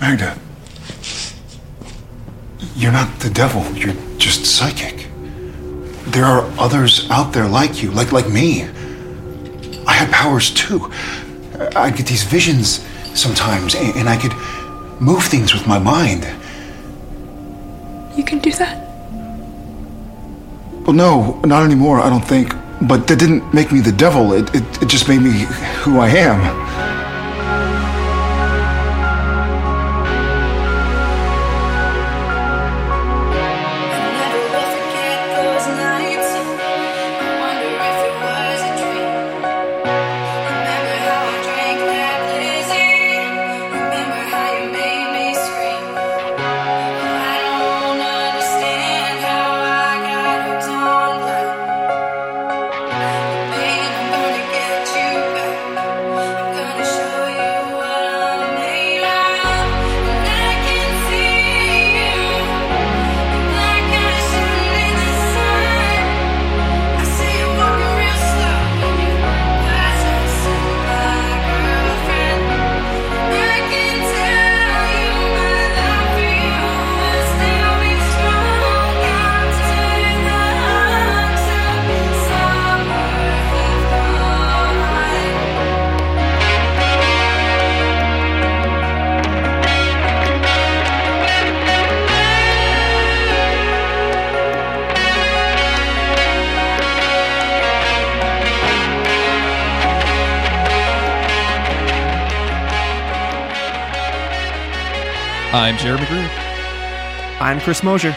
Magda, you're not the devil. You're just psychic. There are others out there like you, like like me. I had powers too. I'd get these visions sometimes, and, and I could move things with my mind. You can do that? Well, no, not anymore. I don't think. But that didn't make me the devil. It it, it just made me who I am. Jeremy Greer. I'm Chris Mosier.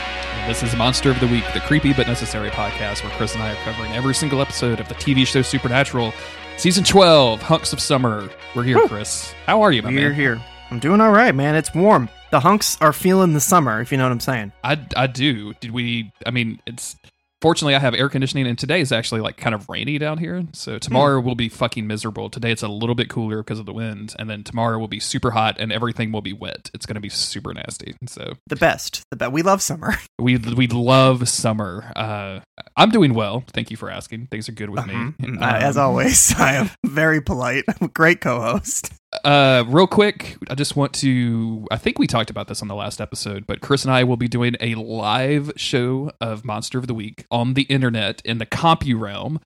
This is Monster of the Week, the creepy but necessary podcast where Chris and I are covering every single episode of the TV show Supernatural, season 12, Hunks of Summer. We're here, Woo. Chris. How are you, my We're man? here. I'm doing all right, man. It's warm. The hunks are feeling the summer, if you know what I'm saying. I, I do. Did we? I mean, it's fortunately I have air conditioning, and today is actually like kind of rainy down here. So tomorrow will be fucking miserable. Today it's a little bit cooler because of the wind, and then tomorrow will be super hot, and everything will be wet. It's going to be super nasty. So The best. The best. We love summer. we we love summer. Uh, I'm doing well. Thank you for asking. Things are good with me. Uh, as Um, always, I am very polite. I'm a great co-host. Uh, real quick, I just want to. I think we talked about this on the last episode, but Chris and I will be doing a live show of Monster of the Week on the internet in the Compu realm.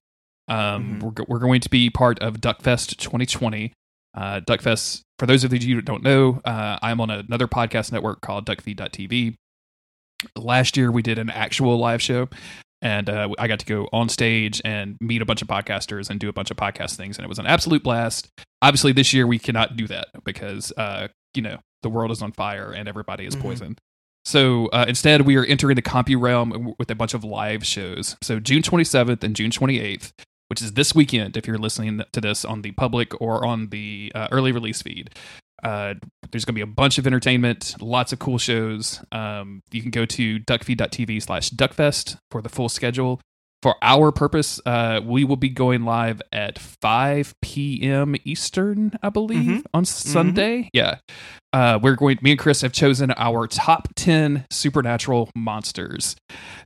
Um, Mhm. we're, we're going to be part of Duckfest 2020. Uh, Duckfest, for those of you who don't know, uh, I'm on another podcast network called Duckfeed.tv. Last year, we did an actual live show, and uh, I got to go on stage and meet a bunch of podcasters and do a bunch of podcast things, and it was an absolute blast. Obviously this year we cannot do that because uh you know the world is on fire and everybody is Mhm. poisoned. So uh, instead we are entering the compu realm with a bunch of live shows. So june 27th and june 28th which is this weekend if you're listening to this on the public or on the uh, early release feed uh, there's going to be a bunch of entertainment lots of cool shows um, you can go to duckfeed.tv slash duckfest for the full schedule for our purpose, uh, we will be going live at 5 p.m. Eastern, I believe, Mhm. on Sunday. Yeah. Uh, we're going, me and Chris have chosen our top 10 supernatural monsters.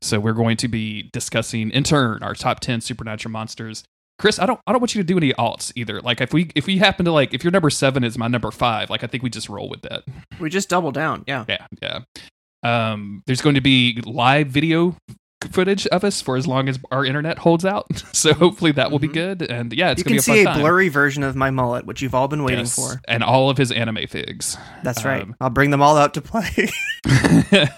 So we're going to be discussing in turn our top 10 supernatural monsters. Chris, I don't, I don't want you to do any alts either. Like if we, if we happen to like, if your number seven is my number five, like I think we just roll with that. We just double down. Yeah. Yeah, yeah. Um, there's going to be live video footage of us for as long as our internet holds out. So hopefully that will be Mhm. good. And yeah, it's you going can to be see a blurry version of my mullet, which you've all been waiting Yes, for. and all of his anime figs. That's right. Um, I'll bring them all out to play.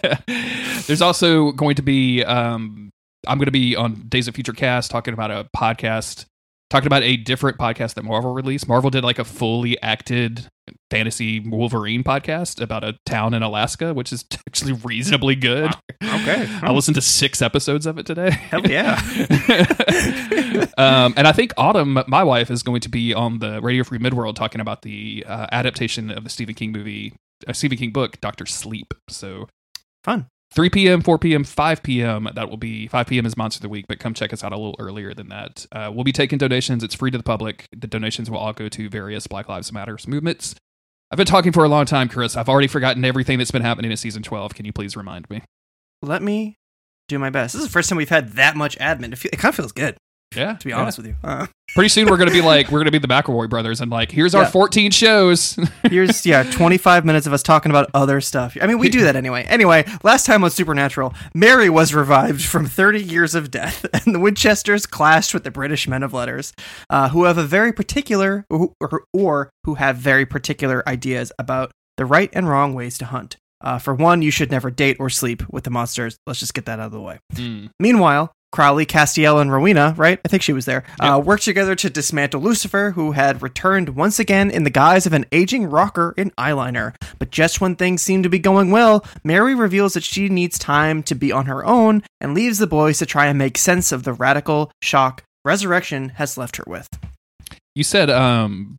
There's also going to be um I'm going to be on Days of Future Cast talking about a podcast talking about a different podcast that Marvel released. Marvel did like a fully acted fantasy Wolverine podcast about a town in Alaska, which is actually reasonably good. Okay. I listened to 6 episodes of it today. Hell yeah. um, and I think Autumn, my wife, is going to be on the Radio Free Midworld talking about the uh, adaptation of the Stephen King movie, uh, Stephen King book, Doctor Sleep. So Fun. 3 p.m., 4 p.m., 5 p.m. That will be 5 p.m. is Monster of the Week, but come check us out a little earlier than that. Uh, we'll be taking donations. It's free to the public. The donations will all go to various Black Lives Matters movements. I've been talking for a long time, Chris. I've already forgotten everything that's been happening in season 12. Can you please remind me? Let me do my best. This is the first time we've had that much admin. It, feel, it kind of feels good, Yeah. to be yeah. honest with you. Uh, Pretty soon we're gonna be like we're gonna be the McElroy brothers and like here's our Yeah. 14 shows. Here's yeah, 25 minutes of us talking about other stuff. I mean, we do that anyway. Anyway, last time on Supernatural, Mary was revived from 30 years of death, and the Winchesters clashed with the British men of letters, uh, who have a very particular or, or, or who have very particular ideas about the right and wrong ways to hunt. Uh, for one, you should never date or sleep with the monsters. Let's just get that out of the way. Mm. Meanwhile, Crowley, Castiel, and Rowena, right? I think she was there, uh, worked together to dismantle Lucifer, who had returned once again in the guise of an aging rocker in eyeliner. But just when things seem to be going well, Mary reveals that she needs time to be on her own and leaves the boys to try and make sense of the radical shock resurrection has left her with. You said um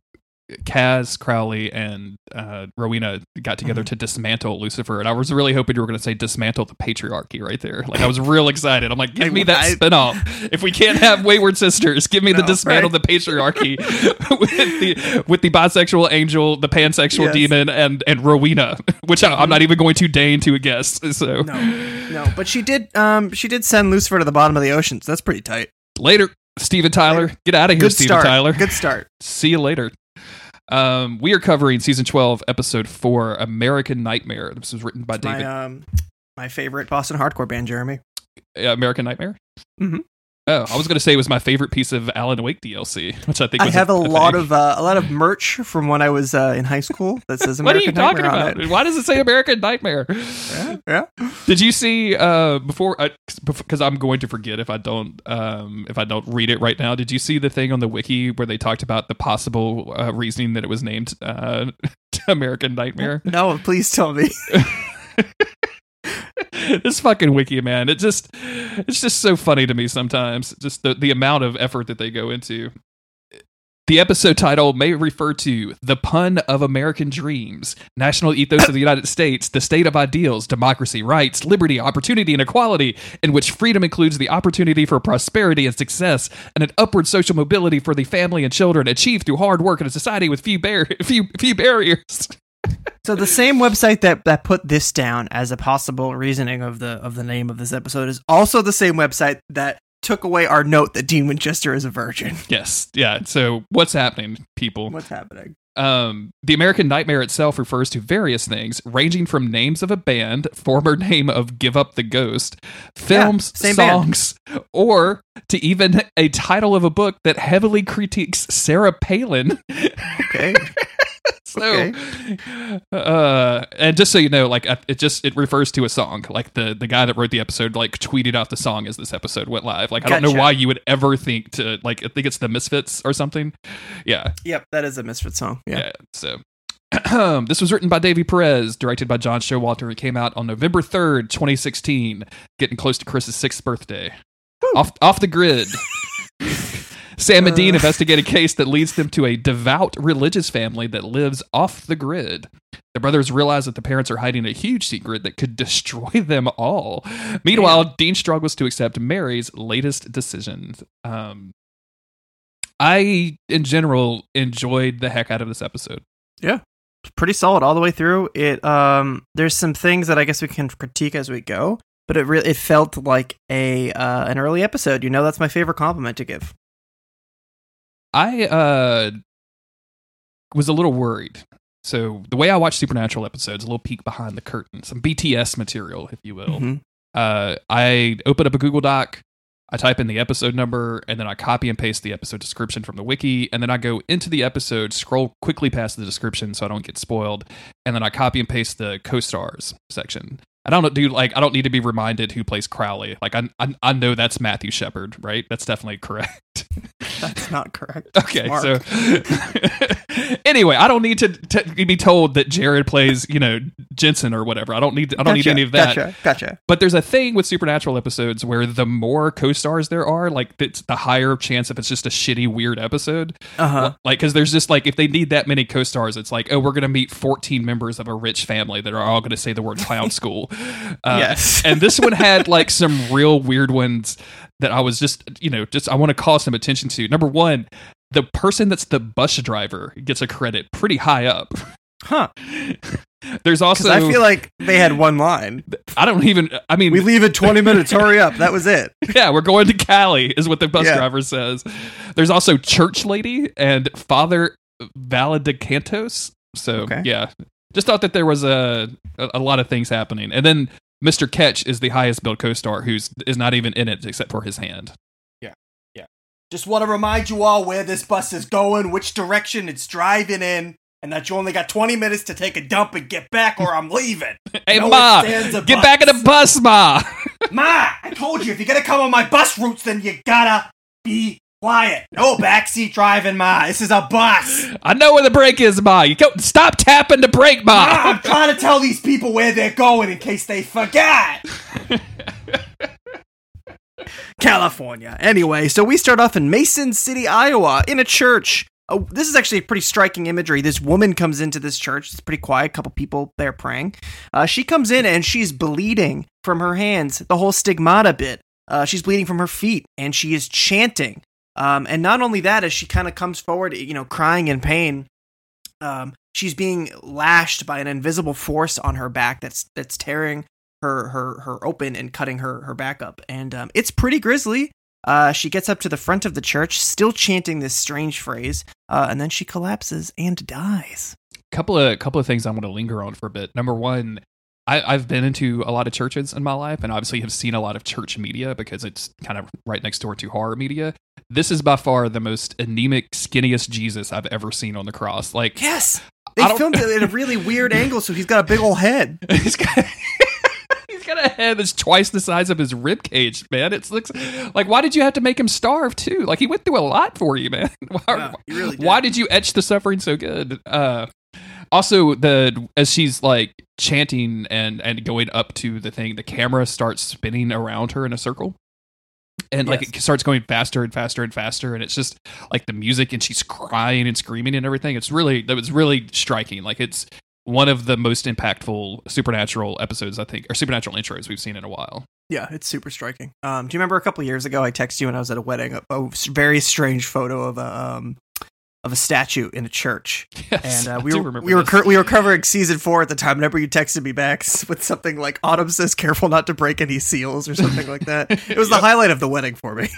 Cass, Crowley, and uh, Rowena got together Mm-hmm. to dismantle Lucifer, and I was really hoping you were going to say dismantle the patriarchy right there. Like I was real excited. I'm like, give me that I- spinoff. If we can't have Wayward Sisters, give me the dismantle right? the patriarchy with the with the bisexual angel, the pansexual Yes. demon, and and Rowena, which I, I'm not even going to deign to guess. So No, no, but she did. Um, she did send Lucifer to the bottom of the ocean. So that's pretty tight. later, Steven Tyler, get out of here, Good Steven start. Tyler. Good start. See you later. Um, we are covering season 12, episode 4, American Nightmare. This was written by David. My um, my favorite Boston hardcore band, Jeremy. American Nightmare? Mhm. Oh, I was going to say it was my favorite piece of Alan Wake DLC, which I think I have a, lot thing. of uh, a lot of merch from when I was uh, in high school that says American Nightmare. What are you talking Nightmare on about? Why does it say American Nightmare? Yeah, yeah. Did you see uh before because I'm going to forget if I don't um if I don't read it right now. Did you see the thing on the wiki where they talked about the possible uh, reasoning that it was named uh American Nightmare? No, please tell me. this fucking wiki man it just it's just so funny to me sometimes just the, the amount of effort that they go into the episode title may refer to the pun of American dreams, national ethos of the United States, the state of ideals, democracy, rights, liberty, opportunity, and equality, in which freedom includes the opportunity for prosperity and success and an upward social mobility for the family and children achieved through hard work in a society with few, bar- few, few barriers. So the same website that, that put this down as a possible reasoning of the of the name of this episode is also the same website that took away our note that Dean Winchester is a virgin. yes, yeah. So what's happening, people? What's happening? Um, the American Nightmare itself refers to various things, ranging from names of a band, former name of Give Up the Ghost, films, band. songs, or to even a title of a book that heavily critiques Sarah Palin. Okay. so, Okay. uh, and just so you know, like it just it refers to a song. Like the the guy that wrote the episode like tweeted out the song as this episode went live. Like I don't know why you would ever think to like I think it's the Misfits or something. Yeah. yep, that is a Misfit song. Yeah. Yeah. so this was written by Davy Perez, directed by John Showalter. It came out on November 3rd, 2016, getting close to Chris's sixth birthday. Off, off the grid. Sam and Dean Uh. investigate a case that leads them to a devout religious family that lives off the grid. The brothers realize that the parents are hiding a huge secret that could destroy them all. Meanwhile, Dean struggles to accept Mary's latest decision. Um, I, in general, enjoyed the heck out of this episode. Yeah, pretty solid all the way through. It um there's some things that I guess we can critique as we go, but it really it felt like a uh an early episode. You know that's my favorite compliment to give. I uh was a little worried. So the way I watch Supernatural episodes, a little peek behind the curtain, some BTS material, if you will. Mhm. Uh, I open up a Google Doc, I type in the episode number, and then I copy and paste the episode description from the wiki, and then I go into the episode, scroll quickly past the description so I don't get spoiled, and then I copy and paste the co-stars section. I don't do like I don't need to be reminded who plays Crowley. Like I I, I know that's Matthew Shepard, right? That's definitely correct. That's not correct. Okay, Mark. so anyway, I don't need to, to be told that Jared plays, you know, Jensen or whatever. I don't need. I don't need any of that. Gotcha. Gotcha. But there's a thing with supernatural episodes where the more co-stars there are, like it's the higher chance if it's just a shitty, weird episode. Uh huh. Like, because there's just like if they need that many co-stars, it's like, oh, we're gonna meet 14 members of a rich family that are all gonna say the word clown school. Uh, Yes. and this one had like some real weird ones that I was just, you know, just I want to call some attention to. Number one, the person that's the bus driver gets a credit pretty high up. Huh. There's also I feel like they had one line. I don't even. I mean, We leave in 20 minutes. Hurry up. That was it. yeah, we're going to Cali, is what the bus Yeah. driver says. There's also Church Lady and Father Valedicantos. So Okay. yeah, just thought that there was a, a a lot of things happening, and then Mr. Ketch is the highest billed co-star, who's is not even in it except for his hand. Yeah. Yeah. Just want to remind you all where this bus is going, which direction it's driving in, and that you only got 20 minutes to take a dump and get back, or I'm leaving. Hey No Ma, ifs, ands, or get back in the bus, Ma. Ma, I told you, if you're gonna come on my bus routes, then you gotta be quiet. No backseat driving, Ma. This is a bus. I know where the brake is, Ma. You go, stop tapping the brake, Ma, Ma. I'm trying to tell these people where they're going in case they forget. California. Anyway, so we start off in Mason City, Iowa, in a church. Oh, this is actually a pretty striking imagery. This woman comes into this church. It's pretty quiet. A couple people there praying. Uh, she comes in and she's bleeding from her hands. The whole stigmata bit. Uh, she's bleeding from her feet and she is chanting. Um, and not only that, as she kind of comes forward, you know, crying in pain, um, she's being lashed by an invisible force on her back that's that's tearing her her her open and cutting her her back up. And um, it's pretty grisly. Uh, she gets up to the front of the church, still chanting this strange phrase, uh, and then she collapses and dies. couple of couple of things I want to linger on for a bit. Number one, I, I've been into a lot of churches in my life, and obviously have seen a lot of church media because it's kind of right next door to horror media. This is by far the most anemic, skinniest Jesus I've ever seen on the cross. Like Yes, they filmed it at a really weird angle, so he's got a big old head. he's got he's got a head that's twice the size of his rib cage, man. It looks like why did you have to make him starve too? Like he went through a lot for you, man. Why, Yeah, really did. why did you etch the suffering so good? Uh, also, the as she's like chanting and and going up to the thing, the camera starts spinning around her in a circle. And like Yes. it starts going faster and faster and faster, and it's just like the music, and she's crying and screaming and everything. It's really that was really striking. Like it's one of the most impactful supernatural episodes I think, or supernatural intros we've seen in a while. Yeah, it's super striking. Um, do you remember a couple years ago I texted you when I was at a wedding a, a very strange photo of a um, of a statue in a church, Yes, and uh, we were we were cur- we were covering season four at the time. Remember you texted me back with something like "Autumn says careful not to break any seals" or something like that. It was the highlight of the wedding for me.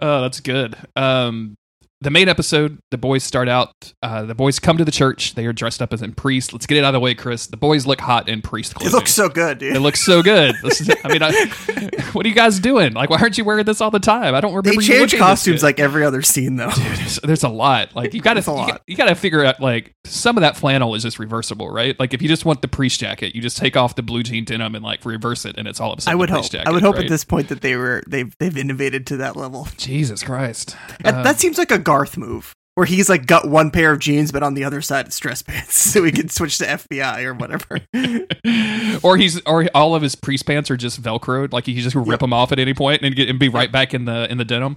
oh, that's good. Um, the main episode, the boys start out. Uh, the boys come to the church. They are dressed up as in priests. Let's get it out of the way, Chris. The boys look hot in priest clothes. It looks so good, dude. It looks so good. Is, I mean, I, what are you guys doing? Like, why aren't you wearing this all the time? I don't remember. they change costumes like every other scene, though. there's, there's a lot. Like you got to you, got to figure out like some of that flannel is just reversible, right? Like if you just want the priest jacket, you just take off the blue jean denim and like reverse it, and it's all of a I would hope. jacket. I would hope right? at this point that they were they've they've innovated to that level. Jesus Christ. That, that seems like a Garth move. Where he's like got one pair of jeans, but on the other side it's dress pants, so he can switch to FBI or whatever. or he's or all of his priest pants are just velcroed like he just rip Yep. them off at any point and get and be right back in the in the denim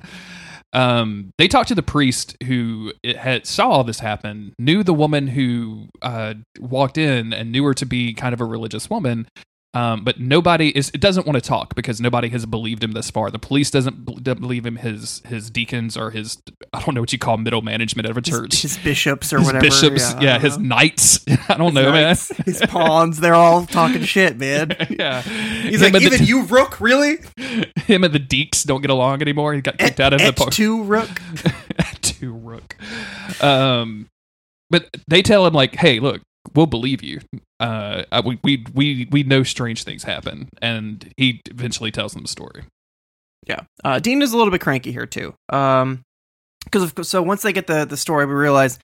um they talked to the priest who it had saw all this happen knew the woman who uh walked in and knew her to be kind of a religious woman um, but nobody is it doesn't want to talk because nobody has believed him this far. The police doesn't, b- believe him. His his deacons or his I don't know what you call middle management of a church. His, his bishops or His whatever. bishops, I yeah, his know. knights. I don't His know, knights, His pawns, they're all talking shit, man. man. yeah, He's Him like, and the even you, Rook, really? him and the Deeks don't get along anymore. He got kicked out of the Et park. two Rook. to Rook. Um, but they tell him like, "Hey, look, we'll believe you. Uh, we we we we know strange things happen." And he eventually tells them the story. Yeah. Uh, Dean is a little bit cranky here too. Um, because of course so once they get the the story, we realize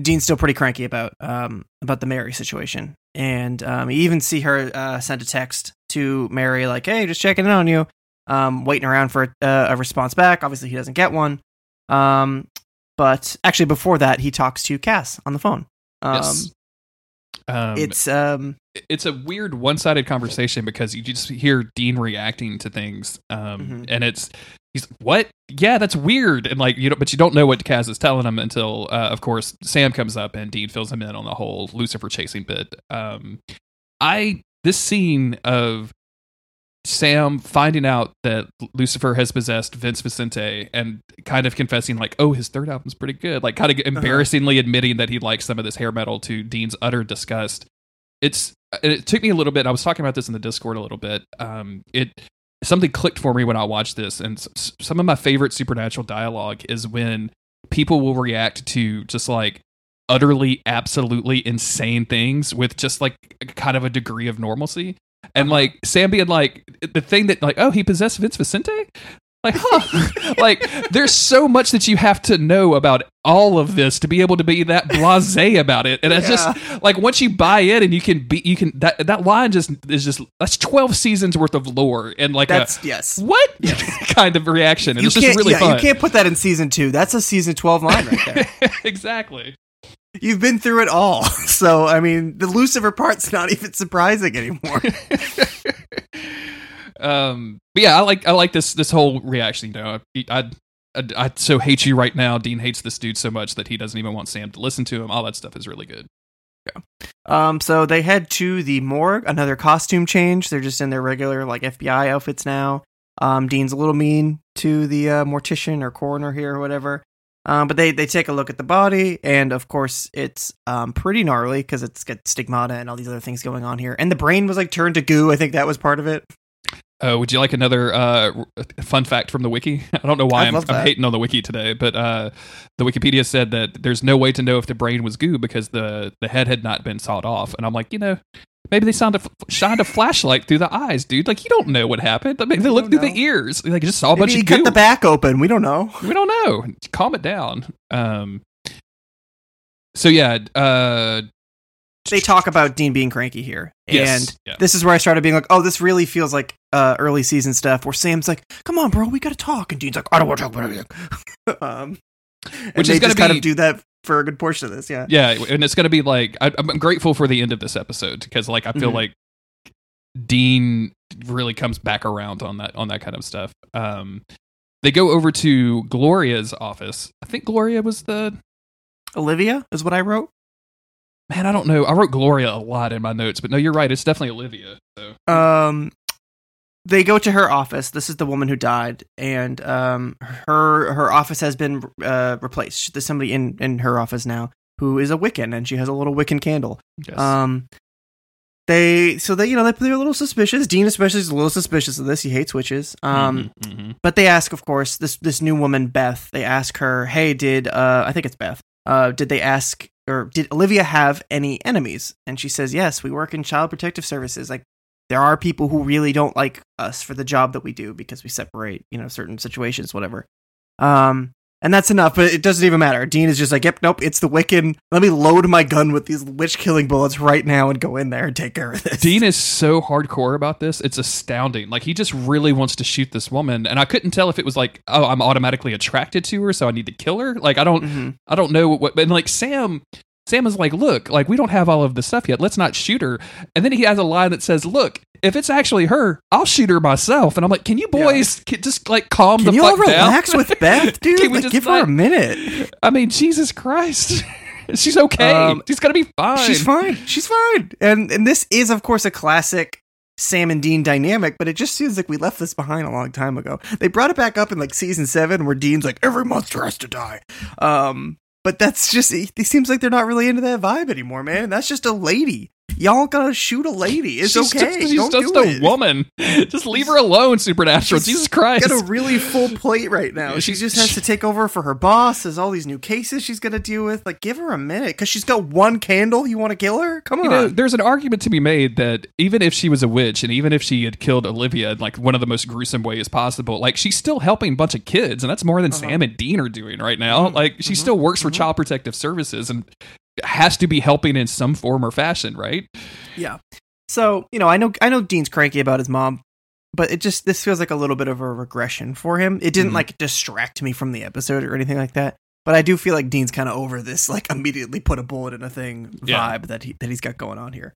Dean's still pretty cranky about um about the Mary situation, and um, you even see her uh, send a text to Mary like, "Hey, just checking in on you." Um, waiting around for uh, a response back. Obviously, he doesn't get one. Um, but actually, before that, he talks to Cass on the phone. Um, yes. Um, it's um, it's a weird one-sided conversation because you just hear Dean reacting to things, um, Mhm. and it's he's what? Yeah, that's weird, and like you know, but you don't know what Cass is telling him until, uh, of course, Sam comes up and Dean fills him in on the whole Lucifer chasing bit. Um, I this scene of Sam finding out that Lucifer has possessed Vince Vincente and kind of confessing like, "Oh, his third album's pretty good." Like kind of embarrassingly admitting that he likes some of this hair metal to Dean's utter disgust. It's it took me a little bit. I was talking about this in the Discord a little bit. Um, it something clicked for me when I watched this, and s- some of my favorite supernatural dialogue is when people will react to just like utterly, absolutely insane things with just like kind of a degree of normalcy. And like Sam being like the thing that like oh he possessed Vince Vincente? Like huh. Like there's so much that you have to know about all of this to be able to be that blasé about it. And it's just like once you buy it and you can be you can that that line just is just that's 12 seasons worth of lore and like That's a yes. what? Kind of reaction. And You it's just really yeah, fun. you can't put that in season two. That's a season twelve line right there. exactly You've been through it all, so I mean, the Lucifer part's not even surprising anymore. um but yeah i like i like this this whole reaction you know i i I, I so hate you right now. Dean hates this dude so much that he doesn't even want Sam to listen to him. All that stuff is really good. Yeah. Um, so they head to the morgue. Another costume change. They're just in their regular like FBI outfits now. Um, Dean's a little mean to the uh, mortician or coroner here or whatever. Um, but they they take a look at the body, and of course it's um pretty gnarly because it's got stigmata and all these other things going on here. And the brain was like turned to goo. I think that was part of it. Uh, would you like another uh, fun fact from the wiki? I don't know why I'm, I'm hating on the wiki today, but uh, the Wikipedia said that there's no way to know if the brain was goo because the, the head had not been sawed off. And I'm like, you know, maybe they shined a, f- shined a flashlight through the eyes, dude. Like, you don't know what happened. Maybe they looked through don't the ears. Like, you just saw a Maybe bunch he of cut goo. the back open. We don't know. We don't know. Calm it down. Um, so yeah, uh, They talk about Dean being cranky here, Yes, and yeah. this is where I started being like, "Oh, this really feels like uh, early season stuff." Where Sam's like, "Come on, bro, we gotta talk," and Dean's like, "I don't want to talk about anything." um, Which is gonna just kind of do that for a good portion of this. Yeah, yeah, and it's gonna be like I, I'm grateful for the end of this episode because like I feel Mhm. like Dean really comes back around on that on that kind of stuff. Um, they go over to Gloria's office. I think Gloria was the Olivia is what I wrote. man. I don't know. I wrote Gloria a lot in my notes, but no, you're right. It's definitely Olivia. So Um, they go to her office. This is the woman who died, and um, her her office has been uh, replaced. There's somebody in in her office now who is a Wiccan, and she has a little Wiccan candle. yes. Um, they so they you know they, they're a little suspicious. Dean especially is a little suspicious of this. He hates witches. Um, Mhm, mhm. but they ask, of course, this this new woman Beth. They ask her, "Hey, did uh, I think it's Beth? Uh, did they ask or did Olivia have any enemies?" And she says, "Yes, we work in child protective services. Like there are people who really don't like us for the job that we do because we separate, you know, certain situations, whatever." Um, and that's enough, but it doesn't even matter. Dean is just like, "Yep, nope, it's the Wiccan. Let me load my gun with these witch killing bullets right now and go in there and take care of this." Dean is so hardcore about this. It's astounding. Like he just really wants to shoot this woman, and I couldn't tell if it was like, oh, I'm automatically attracted to her, so I need to kill her. Like I don't, Mhm. I don't know what. what and like Sam, Sam is like, look, like we don't have all of the stuff yet. Let's not shoot her. And then he has a line that says, look. If it's actually her, I'll shoot her myself. And I'm like, can you boys can just like calm Can the you fuck all relax with Beth, dude? Can we Like, just give her a minute. I mean, Jesus Christ, she's okay. Um, she's gonna be fine. She's fine. She's fine. And and this is of course a classic Sam and Dean dynamic, but it just seems like we left this behind a long time ago. They brought it back up in like season seven where Dean's like, every monster has to die. Um but that's just it seems like they're not really into that vibe anymore, man. That's just a lady. Y'all gotta shoot a lady. It's she's okay. Just, she's Don't just do a it. woman. Just leave her alone, Supernatural. She's Jesus Christ. Got a really full plate right now. She just has to take over for her boss. There's all these new cases she's gonna deal with. Like, give her a minute, because she's got one candle. You want to kill her? Come on. you know, there's an argument to be made that even if she was a witch and even if she had killed Olivia in like one of the most gruesome ways possible, like she's still helping a bunch of kids, and that's more than uh-huh. Sam and Dean are doing right now. Mm-hmm. Like she mm-hmm. still works for mm-hmm. Child Protective Services and has to be helping in some form or fashion, right? Yeah. So, you know, I know I know Dean's cranky about his mom, but it just this feels like a little bit of a regression for him. It didn't Mhm. like distract me from the episode or anything like that. But I do feel like Dean's kind of over this like immediately put a bullet in a thing Yeah. vibe that he that he's got going on here.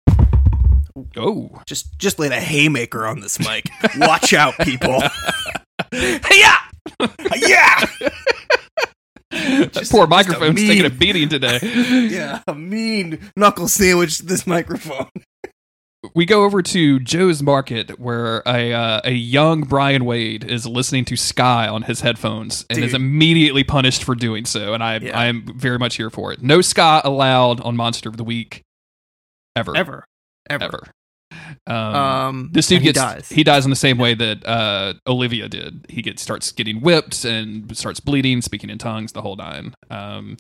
Oh, Just just laid a haymaker on this mic. Watch out, people. yeah. yeah. That Just- poor microphone's taking a beating today. Yeah, a mean knuckle sandwich this microphone. we go over to Joe's Market, where a uh, a young Brian Wade is listening to Sky on his headphones and is immediately punished for doing so. And I Yeah. I am very much here for it. No Sky allowed on Monster of the Week, ever, Ever. Ever. ever. Um, Um, this dude and he dies. he dies in the same way that uh, Olivia did. He gets starts getting whipped and starts bleeding, speaking in tongues, the whole nine. Um,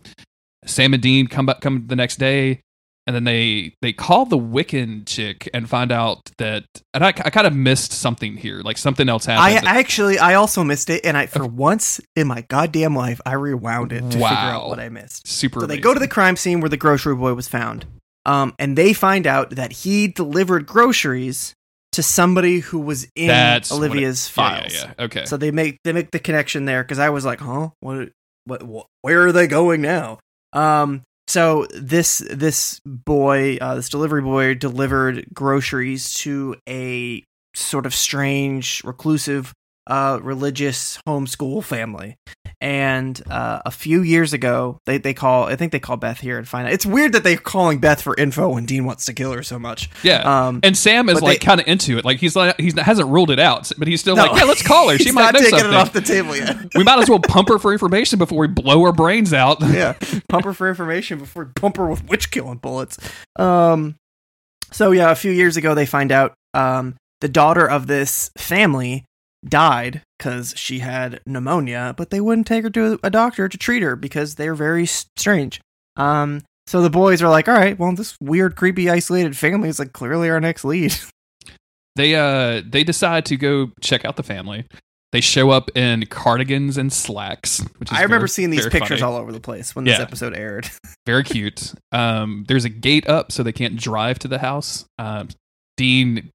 Sam and Dean come back come the next day, and then they they call the Wiccan chick and find out that. And I, I kind of missed something here, like something else happened. I actually, I also missed it, and I, for once in my goddamn life, I rewound it to figure out what I missed. super. So they go to the crime scene where the grocery boy was found, um, and they find out that he delivered groceries to somebody who was in That's what it- Olivia's yeah, files. Yeah, Okay. So they make they make the connection there because I was like, huh, what, what, what, where are they going now? Um, so this this boy, uh, this delivery boy, delivered groceries to a sort of strange, reclusive, uh, religious homeschool family. And uh, a few years ago, they they call I think they call Beth here and find out. It's weird that they're calling Beth for info when Dean wants to kill her so much. yeah. Um, and Sam is like kind of into it. Like he's like he hasn't ruled it out, but he's still no, like, yeah, let's call her. She might not know something. it off the table yet. we might as well pump her for information before we blow her brains out. yeah, pump her for information before we pump her with witch killing bullets. Um, so yeah, a few years ago they find out um the daughter of this family died because she had pneumonia, but they wouldn't take her to a doctor to treat her because they're very strange. Um, so the boys are like, all right, well, this weird, creepy, isolated family is like clearly our next lead. they uh they decide to go check out the family. They show up in cardigans and slacks, which is I remember very- seeing these pictures funny. all over the place when this episode aired. very cute. Um, there's a gate up so they can't drive to the house. Um, Dean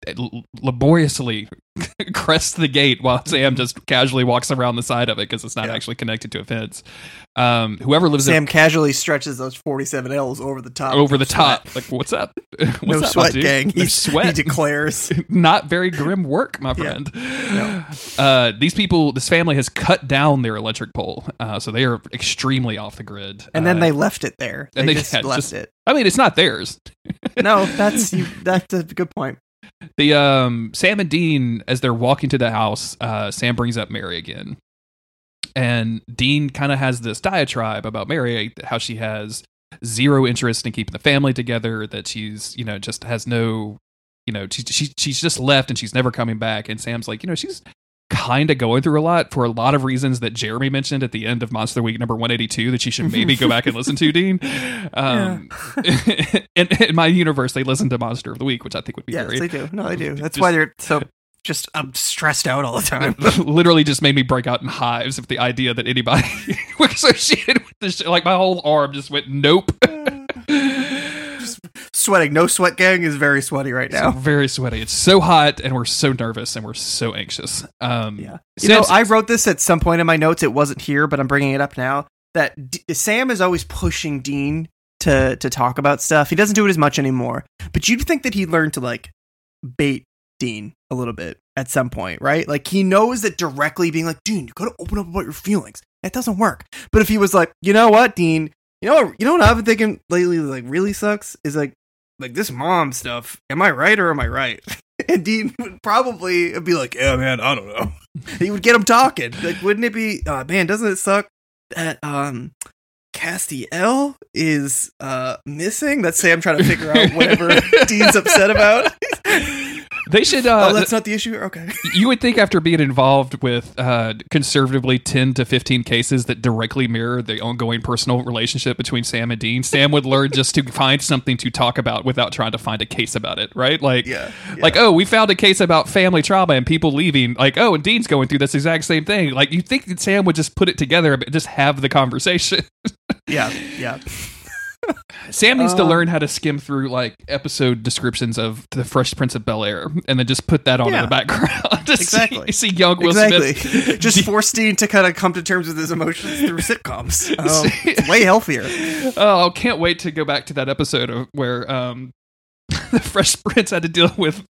laboriously crests the gate while Sam just casually walks around the side of it because it's not Yeah. actually connected to a fence. Um, whoever lives Sam casually stretches those 47 L's over the top. over the Sweat. top, like what's up? What's no up, sweat, gang. No He, sweat. he declares. not very grim work, my Yeah. friend. Uh, these people, this family has cut down their electric pole, uh, so they are extremely off the grid. And then Uh, they left it there. They, and they just had left just- it. I mean, it's not theirs. No, that's you. That's a good point. The um, Sam and Dean, as they're walking to the house, uh, Sam brings up Mary again, and Dean kind of has this diatribe about Mary, how she has zero interest in keeping the family together, that she's you know just has no, you know, she, she she's just left and she's never coming back. And Sam's like, you know, she's kind of going through a lot for a lot of reasons that Jeremy mentioned at the end of Monster Week number 182 that she should maybe go back and listen to, Dean. Um, in, in my universe, they listen to Monster of the Week, which I think would be Yes, very they do. No, they do. That's Just- why they're so just I'm stressed out all the time. literally just made me break out in hives of the idea that anybody was associated with this shit. Like my whole arm just went nope. Sweating. No sweat gang is very sweaty right now. very sweaty. It's so hot, and we're so nervous, and we're so anxious. Um, Yeah. You know, I wrote this at some point in my notes. It wasn't here, but I'm bringing it up now. That D- Sam is always pushing Dean to to talk about stuff. He doesn't do it as much anymore. But you'd think that he learned to like bait Dean a little bit at some point, right? Like he knows that directly being like, Dean, you gotta open up about your feelings. That doesn't work. But if he was like, you know what, Dean, you know what, you know what I've been thinking lately, like really sucks is like like this mom stuff. Am I right or am I right? And Dean would probably be like, yeah, man, I don't know. he would get him talking. Like, wouldn't it be, uh, man, doesn't it suck that um Castiel is uh missing? That's Sam trying to figure out whatever Dean's upset about. They should. Uh, oh, that's not the issue. Okay. you would think after being involved with uh, conservatively 10 to 15 cases that directly mirror the ongoing personal relationship between Sam and Dean, Sam would learn just to find something to talk about without trying to find a case about it, right? Like, Yeah. like oh, we found a case about family trauma and people leaving. Like, oh, and Dean's going through this exact same thing. Like, you think that Sam would just put it together, but just have the conversation. yeah, yeah. Sam needs to Um, learn how to skim through like episode descriptions of the Fresh Prince of Bel Air and then just put that on in the background. Exactly. See, see young Will exactly. Smith. Just force Dean to kind of come to terms with his emotions through sitcoms. Um, it's way healthier. Oh, I can't wait to go back to that episode of where um, the Fresh Prince had to deal with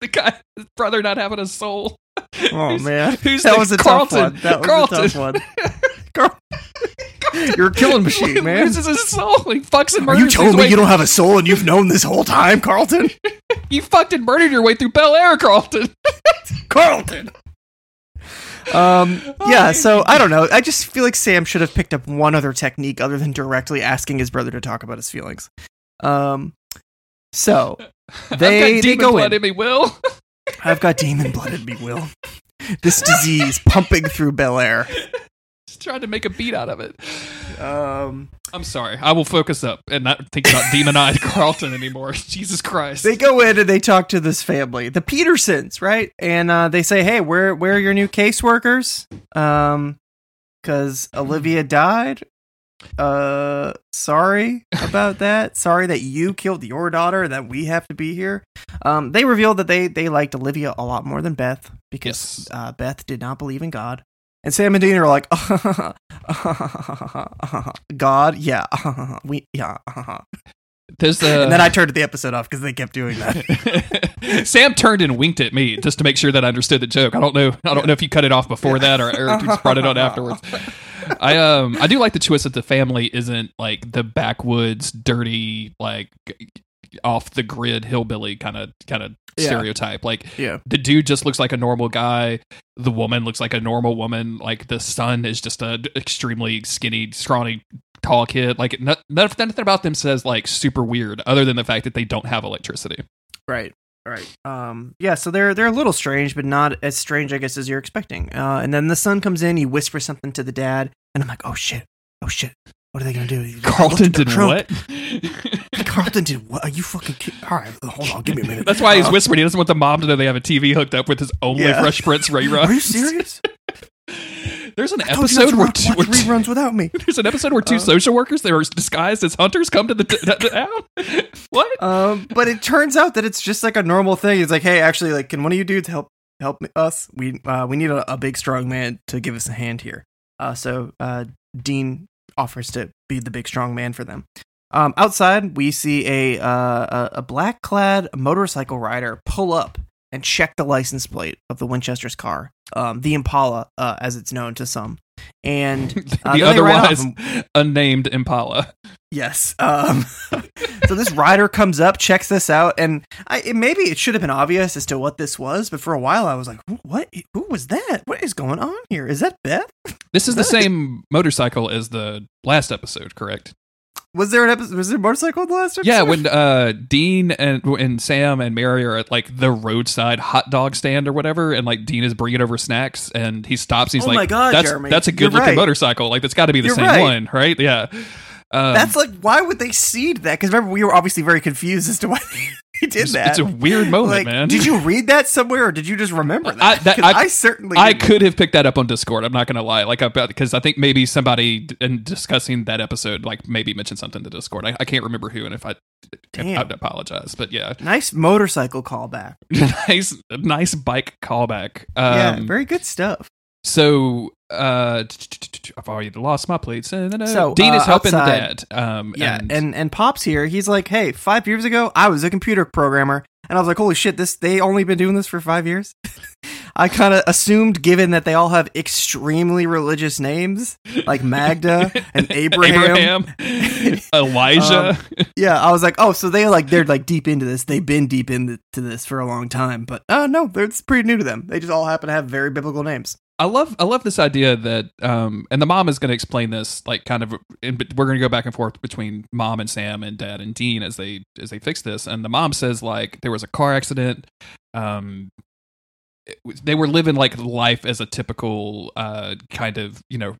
the guy, his brother not having a soul. Oh Who's- man, who's that was a Carlton. tough one. That was Carlton. a tough one. Carl- You're a killing machine, He man. loses his soul. He fucks and Are you telling me way- you don't have a soul and you've known this whole time, Carlton? You fucked and murdered your way through Bel Air, Carlton. Carlton. Um. Yeah. So I don't know. I just feel like Sam should have picked up one other technique other than directly asking his brother to talk about his feelings. Um. So I've they got they demon go blood in. in me, Will. I've got demon blood in me, Will. This disease pumping through Bel Air. Just trying to make a beat out of it. Um. I'm sorry. I will focus up and not think about demon-eyed Carlton anymore. Jesus Christ. They go in and they talk to this family, the Petersons, right? And uh, they say, "Hey, where where are your new caseworkers? Um, because Olivia died. Uh, sorry about that. Sorry that you killed your daughter. and That we have to be here." Um, they revealed that they they liked Olivia a lot more than Beth because Yes. uh, Beth did not believe in God. And Sam and Dean are like, God, yeah, we, yeah. There's uh, And then I turned the episode off because they kept doing that. Sam turned and winked at me just to make sure that I understood the joke. I don't know. I don't know if you cut it off before that or, or just brought it on afterwards. I um I do like the twist that the family isn't like the backwoods, dirty, like off the grid hillbilly kind of kind of Yeah. stereotype. Like Yeah. the dude just looks like a normal guy. The woman looks like a normal woman. Like the son is just a extremely skinny, scrawny, tall kid. Like no, nothing about them says like super weird, other than the fact that they don't have electricity. Right. Right. Um. Yeah. So they're they're a little strange, but not as strange, I guess, as you're expecting. Uh. And then the son comes in. He whispers something to the dad, and I'm like, oh shit, oh shit. What are they gonna do? Carlton "Look at the did trunk." what? Carlton did what? Are you fucking? Kid- All right, hold on, give me a minute. That's why he's Uh, whispering. He doesn't want the mom to know they have a TV hooked up with his only Yeah. Fresh Prince reruns. Are you serious? There's an I told you not episode where, two, where reruns without me. there's an episode where two Uh. social workers they were disguised as hunters come to the, t- the town. what? Um, but it turns out that it's just like a normal thing. It's like, hey, actually, like, can one of you dudes help help us? We uh, we need a, a big strong man to give us a hand here. Uh, so uh, Dean offers to be the big strong man for them. Um, outside, we see a uh, a, black clad motorcycle rider pull up and check the license plate of the Winchester's car, um, the Impala, uh, as it's known to some. And uh, the then they ran otherwise and- unnamed Impala. Yes. Um, so this rider comes up, checks this out, and I it, maybe it should have been obvious as to what this was, but for a while I was like, "What? Who was that? What is going on here? Is that Beth? This is the same motorcycle as the last episode, correct? Was there an episode? Was there a motorcycle in the last episode? Yeah, when uh, Dean and and Sam and Mary are at like the roadside hot dog stand or whatever, and like Dean is bringing over snacks, and he stops. And he's Oh like, my God, "That's Jeremy. that's a You're good looking right. motorcycle. Like that's got to be the You're same right. one, right? Yeah." Um, that's like, why would they seed that? Because remember, we were obviously very confused as to why they did it's, that. it's a weird moment, like, man. did you read that somewhere, or did you just remember that? I- that- I- I certainly, I didn't. could have picked that up on Discord. I'm not gonna lie, like about because I think maybe somebody in discussing that episode, like maybe mentioned something to Discord. I, I can't remember who, and if I, Damn. I apologize, but yeah, Nice motorcycle callback. nice, nice bike callback. Um, yeah, very good stuff. So, uh, I've already lost my plates. So, Dean is uh, helping outside- the dad. Um, Yeah, and, and, and Pop's here. He's like, "Hey, five years ago, I was a computer programmer," and I was like, "Holy shit! This they only been doing this for five years." I kind of assumed, given that they all have extremely religious names like Magda and Abraham. Abraham, Elijah. Yeah, I was like, "Oh, so they like they're like deep into this. They've been deep into this for a long time." But uh no, it's pretty new to them. They just all happen to have very biblical names. I love I love this idea that um and the mom is going to explain this like kind of we're going to go back and forth between mom and Sam and dad and Dean as they as they fix this. And the mom says like there was a car accident um it they were living like life as a typical uh kind of you know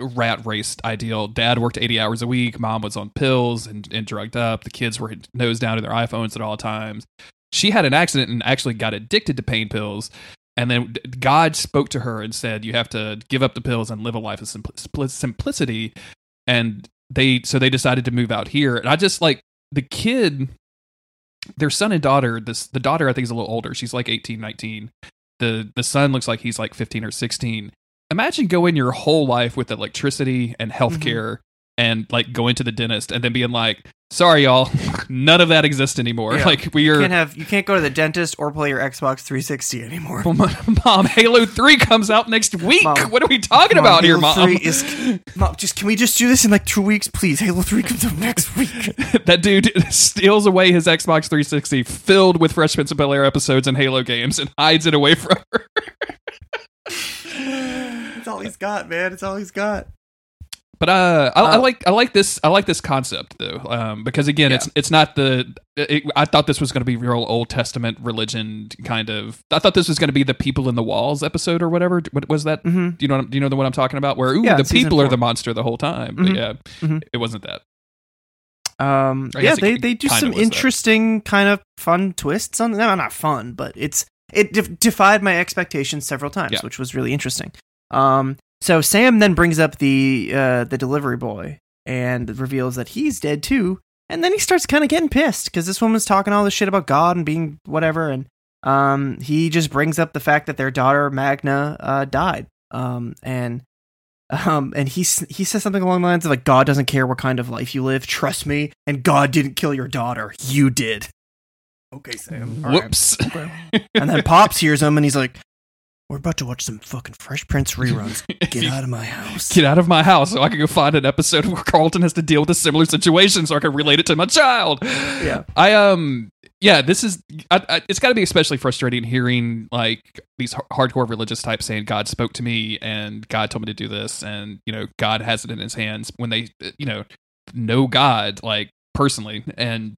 rat raced ideal. Dad worked 80 hours a week mom was on pills and, and drugged up. The kids were nose down to their iPhones at all times. She had an accident and actually got addicted to pain pills and then God spoke to her and said, "You have to give up the pills and live a life of simpli- simplicity." And they so they decided to move out here. And I just like the kid, their son and daughter. This the daughter I think is a little older. She's like 18, 19. The the son looks like he's like 15 or 16. Imagine going your whole life with electricity and mm-hmm. healthcare and like going to the dentist and then being like, "Sorry, y'all, none of that exists anymore." Yeah. Like we You are. can't have you can't go to the dentist or play your Xbox 360 anymore. Mom, Halo Three comes out next week. Mom. what are we talking Mom, about here, Mom? 3 is- Mom, just can we just do this in like two weeks, please? Halo 3 comes out next week. that dude steals away his Xbox 360 filled with Fresh Prince of Bel Air episodes and Halo games and hides it away from her. That's all he's got, man. It's all he's got. But uh, I, I Uh, like I like this I like this concept though um, because again it's it's not the it, I thought this was going to be real Old Testament religion kind of I thought this was going to be the people in the walls episode or whatever what was that hmm do you know do you know the what I'm talking about where ooh Yeah, the people are the monster the whole time Mhm. but yeah Mhm. it wasn't that Um, yeah, they, they do some that. interesting kind of fun twists on. No, not fun, but it's it def- defied my expectations several times, Yeah. which was really interesting. Um, so Sam then brings up the uh, the delivery boy and reveals that he's dead too, and then he starts kind of getting pissed because this woman's talking all this shit about God and being whatever, and um, he just brings up the fact that their daughter Magda uh, died, um, and um, and he he says something along the lines of like, "God doesn't care what kind of life you live. Trust me." And God didn't kill your daughter. You did. Okay, Sam. All right. whoops And then Pops hears him, and he's like, "We're about to watch some fucking Fresh Prince reruns. Get out of my house." get out of my house so I can go find an episode where Carlton has to deal with a similar situation so I can relate it to my child. Yeah. I um yeah, this is I, I, it's got to be especially frustrating hearing like these har- hardcore religious types saying God spoke to me and God told me to do this and you know God has it in his hands when they you know know God like personally and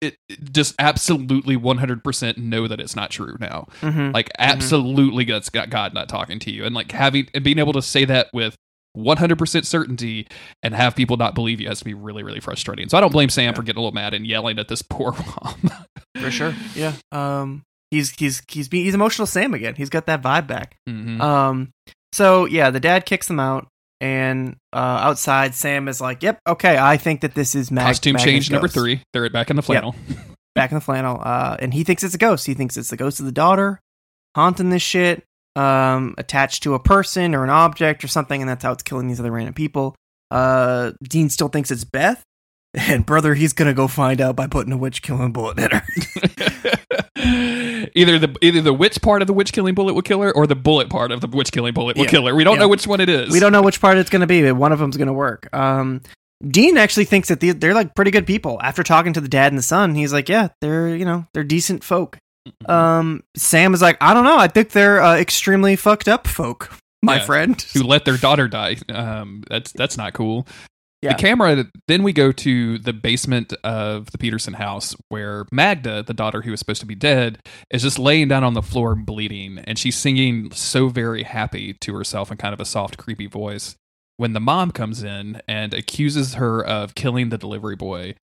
it, it just absolutely 100% know that it's not true now Mhm. like absolutely that's got god not talking to you and like having and being able to say that with 100% certainty and have people not believe you has to be really really frustrating so i don't blame sam for getting a little mad and yelling at this poor mom for sure. Yeah. Um, he's he's he's be- he's emotional Sam again. He's got that vibe back. Mhm. Um, so yeah, the dad kicks them out, and uh, outside, Sam is like, "Yep, okay, I think that this is Mag- costume Magnus change number ghost." three they're back in the flannel back in the flannel. Uh, and he thinks it's a ghost. He thinks it's the ghost of the daughter haunting this shit, um, attached to a person or an object or something, and that's how it's killing these other random people. Uh, Dean still thinks it's Beth. And brother, he's gonna go find out by putting a witch killing bullet in her. either the either the witch part of the witch killing bullet will kill her or the bullet part of the witch killing bullet will Yeah. kill her we don't Yeah. know which one it is we don't know which part it's gonna be, but one of them's gonna work. Um, Dean actually thinks that they're like pretty good people. After talking to the dad and the son, he's like, yeah, they're you know they're decent folk. Um, Sam is like, I don't know, I think they're uh, extremely fucked up folk, my Yeah. friend. who let their daughter die um that's that's not cool Yeah. The camera. Then we go to the basement of the Peterson house, where Magda, the daughter who was supposed to be dead, is just laying down on the floor bleeding, and she's singing so very happy to herself in kind of a soft, creepy voice. When the mom comes in and accuses her of killing the delivery boy,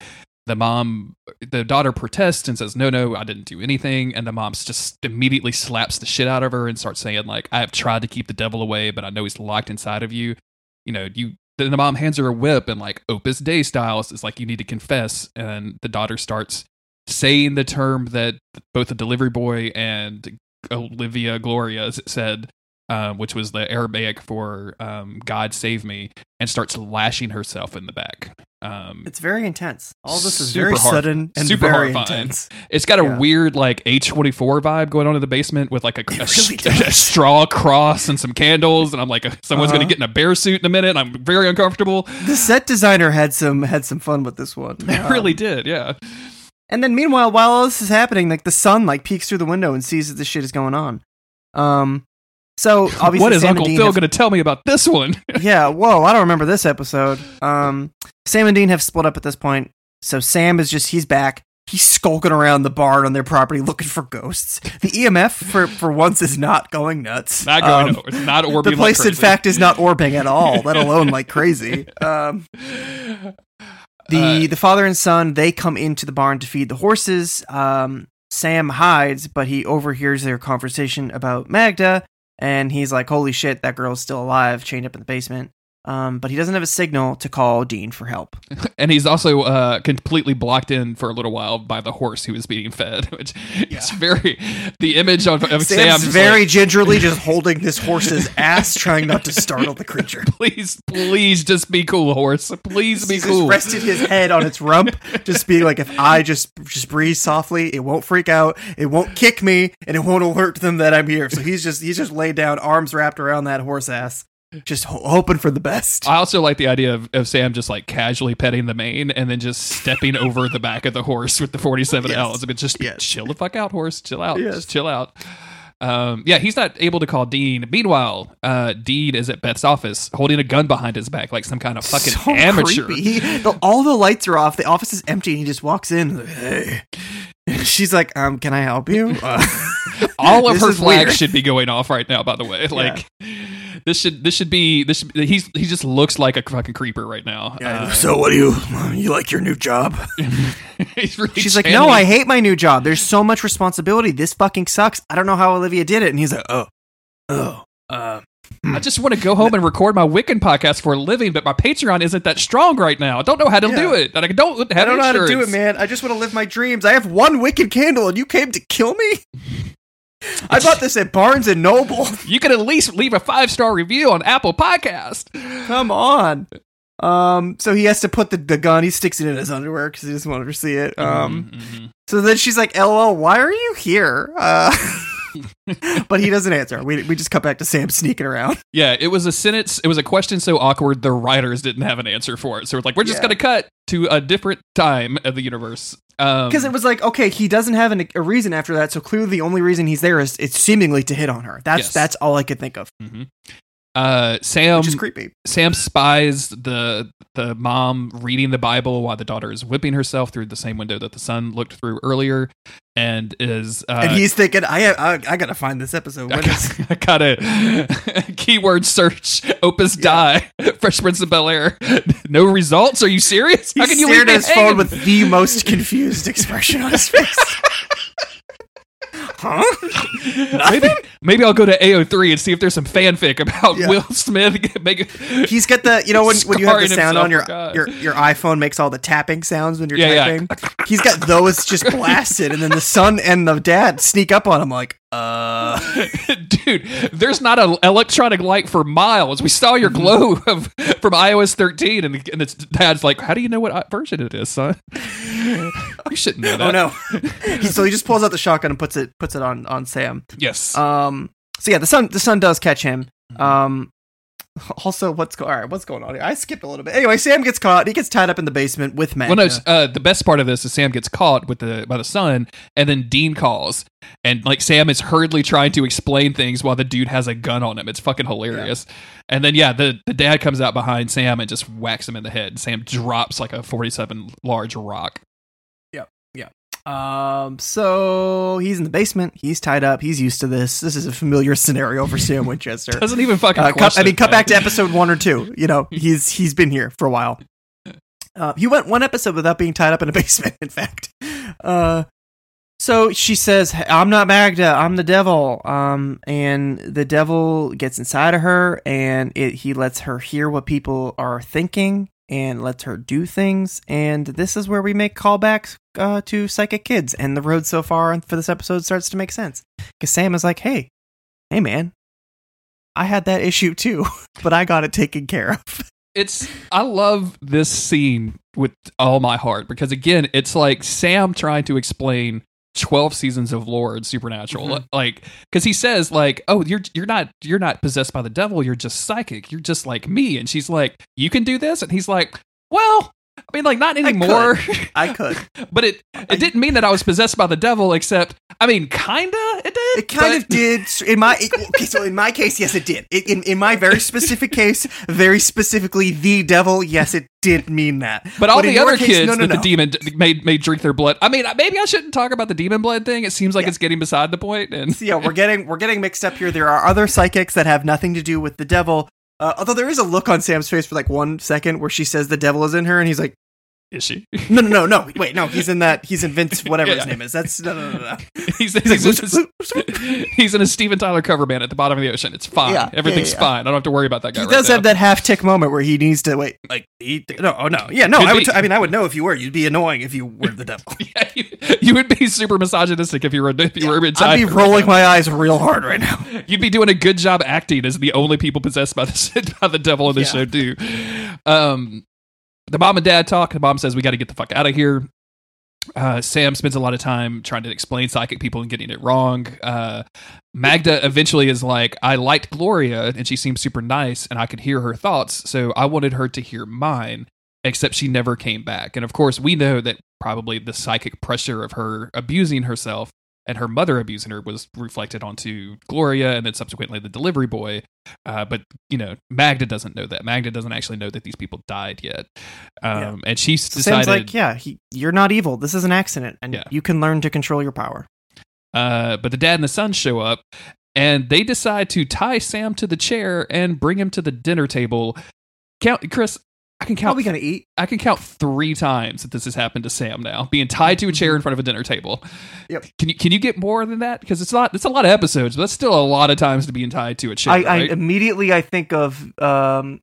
the mom, the daughter protests and says, "No, no, I didn't do anything." And the mom just immediately slaps the shit out of her and starts saying, "Like I have tried to keep the devil away, but I know he's locked inside of you." You know, you then the mom hands her a whip and like Opus Dei styles it's like you need to confess. And the daughter starts saying the term that both the delivery boy and olivia gloria said um, which was the aramaic for um, god save me and starts lashing herself in the back um, It's very intense. All this is very horrif- sudden and super very horrifying. intense. it's got a yeah. weird like A24 vibe going on in the basement with like a, a, really st- a straw cross and some candles and i'm like someone's Uh-huh. gonna get in a bear suit in a minute i'm very uncomfortable The set designer had some had some fun with this one. it Um, really did yeah And then meanwhile, while all this is happening, like the sun like peeks through the window and sees that this shit is going on. Um, so obviously, what is Sam Uncle Phil have- going to tell me about this one? yeah, whoa, I don't remember this episode. Um, Sam and Dean have split up at this point. So Sam is just he's back. He's skulking around the barn on their property looking for ghosts. The EMF for for once is not going nuts. not going Um, not orbing. the place, like in fact, is not orbiting at all, let alone like crazy. Um, the Uh, the father and son they come into the barn to feed the horses. Um, Sam hides, but he overhears their conversation about Magda, and he's like, "Holy shit, that girl's still alive, chained up in the basement." Um, but he doesn't have a signal to call Dean for help. and he's also uh, completely blocked in for a little while by the horse who was being fed, which is very the image of, of Sam. Sam's just very like, gingerly just holding this horse's ass, trying not to startle the creature. please, please, just be cool, horse. Please be He's cool. just rested his head on its rump, just being like, if I just just breathe softly, it won't freak out, it won't kick me, and it won't alert them that I'm here. So he's just he's just laid down, arms wrapped around that horse ass, just ho- hoping for the best. I also like the idea of, of Sam just like casually petting the mane and then just stepping over the back of the horse with the 47 Yes. Ls. I mean, just Yes. chill the fuck out, horse. Chill out. Yes. Just chill out. Um, yeah, he's not able to call Dean. Meanwhile, uh, Dean is at Beth's office holding a gun behind his back like some kind of fucking so amateur. He- the- all the lights are off. The office is empty. And he just walks in. like, hey. She's like, um, can I help you? Uh, All of her flags weird. should be going off right now. By the way, like this should this should be this. Should, he's he just looks like a fucking creeper right now. Uh, so what do you you like your new job? he's really She's like, no, I hate my new job. There's so much responsibility. This fucking sucks. I don't know how Olivia did it. And he's like, oh, oh, uh, I just want to go home and record my Wiccan podcast for a living, but my Patreon isn't that strong right now. I don't know how to Yeah. do it. And I don't have I don't know how to do it, man. I just want to live my dreams. I have one wicked candle, and you came to kill me. I bought this at Barnes and Noble. You can at least leave a five star review on Apple Podcast. Come on. Um, so he has to put the, the gun. He sticks it in his underwear because he doesn't want her to see it. Um, Mhm. so then she's like, "LOL, why are you here?" Uh, but he doesn't answer. We we just cut back to Sam sneaking around. yeah, it was a sentence. It was a question so awkward the writers didn't have an answer for it. So we're like, we're just Yeah. gonna cut to a different time of the universe. Um, Because it was like, okay, he doesn't have an, a reason after that, so clearly the only reason he's there is it's seemingly to hit on her. That's Yes. that's all I could think of, mhm. Uh, Sam which is creepy. Sam spies the the mom reading the Bible while the daughter is whipping herself through the same window that the son looked through earlier, and is uh, and he's thinking, I, I I gotta find this episode. I got, I got a keyword search Opus Dei Fresh Prince of Bel Air. No results? Are you serious? He How can you leave at his phone with the most confused expression on his face. Huh? maybe maybe I'll go to AO3 and see if there's some fanfic about Yeah. Will Smith making. He's got the you know when, when you have the sound himself on your, God. your your iPhone makes all the tapping sounds when you're Yeah, yeah. typing. He's got those just blasted, and then the son and the dad sneak up on him like, uh. Dude, there's not an electronic light for miles. We saw your glow of, from iOS 13, and, and its dad's like, "How do you know what version it is, son? You shouldn't know that." Oh no! So he just pulls out the shotgun and puts it puts it on on Sam. Yes. Um. So yeah, the son the son does catch him. Um. Also, what's go- all right? What's going on here? I skipped a little bit. Anyway, Sam gets caught. He gets tied up in the basement with Magda. Well, no. Uh, the best part of this is Sam gets caught with the by the son, and then Dean calls, and like Sam is hurriedly trying to explain things while the dude has a gun on him. It's fucking hilarious. And then yeah, the the dad comes out behind Sam and just whacks him in the head. Sam drops like a forty-seven large rock. Um. So he's in the basement. He's tied up. He's used to this. This is a familiar scenario for Sam Winchester. Doesn't even fucking. Uh, cut, I mean, cut back to episode one or two. You know, he's he's been here for a while. Uh, he went one episode without being tied up in a basement. In fact, uh, so she says, "I'm not Magda. I'm the devil." Um, and the devil gets inside of her, and it, he lets her hear what people are thinking and lets her do things. And this is where we make callbacks uh, to Psychic Kids. And the road so far for this episode starts to make sense because Sam is like, "Hey, hey, man." I had that issue too, but I got it taken care of. it's I love this scene with all my heart because again, it's like Sam trying to explain 12 seasons of lore and supernatural. Mhm. like because he says like oh you're you're not you're not possessed by the devil. You're just psychic. You're just like me. And she's like you can do this? And he's like well i mean like not anymore I could. but it it didn't mean that i was possessed by the devil except i mean kinda it did It kind but- of did. In my okay, so in my case, yes, it did. It, in in my very specific case, very specifically, the devil. Yes, it did mean that. But all in the other case, kids no, no, that no. the demon d- made made drink their blood. I mean, maybe I shouldn't talk about the demon blood thing. It seems like Yeah. it's getting beside the point. And yeah, we're getting we're getting mixed up here. There are other psychics that have nothing to do with the devil. Uh, although there is a look on Sam's face for like one second where she says the devil is in her, and he's like, Is she? No, no, no, no. Wait, no. He's in that. He's in Vince, whatever Yeah. his name is. That's no, no, no, no. he's, He's he's, like, in a, he's in a Steven Tyler cover band at the bottom of the ocean. It's fine. Yeah, yeah, Everything's yeah. fine. I don't have to worry about that guy. He right does now. have that half tick moment where he needs to wait. Like, he, no, oh no, yeah, no. Could I would. be. T- I mean, I would know if you were. You'd be annoying if you were the devil. Yeah, you, you would be super misogynistic if you were if you were in I'd be Tyler right rolling my eyes real hard right now. You'd be doing a good job acting as the only people possessed by the by the devil in this Yeah. show too. Um, the mom and dad talk. The mom says we got to get the fuck out of here. Uh, Sam spends a lot of time trying to explain psychic people and getting it wrong. Uh, Magda eventually is like, I liked Gloria and she seemed super nice and I could hear her thoughts, so I wanted her to hear mine, except she never came back. And of course, we know that probably the psychic pressure of her abusing herself and her mother abusing her was reflected onto Gloria and then subsequently the delivery boy. Uh, but, you know, Magda doesn't know that. Magda doesn't actually know that these people died yet. Um, Yeah. And she's So decided. Like, yeah, he, you're not evil. This is an accident, and Yeah. you can learn to control your power. Uh, but the dad and the son show up and they decide to tie Sam to the chair and bring him to the dinner table. Count, Chris. I can How are count. we gonna eat? I can count three times that this has happened to Sam now, being tied to a chair in front of a dinner table. Yep. Can you can you get more than that? Because it's not. It's a lot of episodes, but that's still a lot of times to being tied to a chair. I, I immediately I think of um,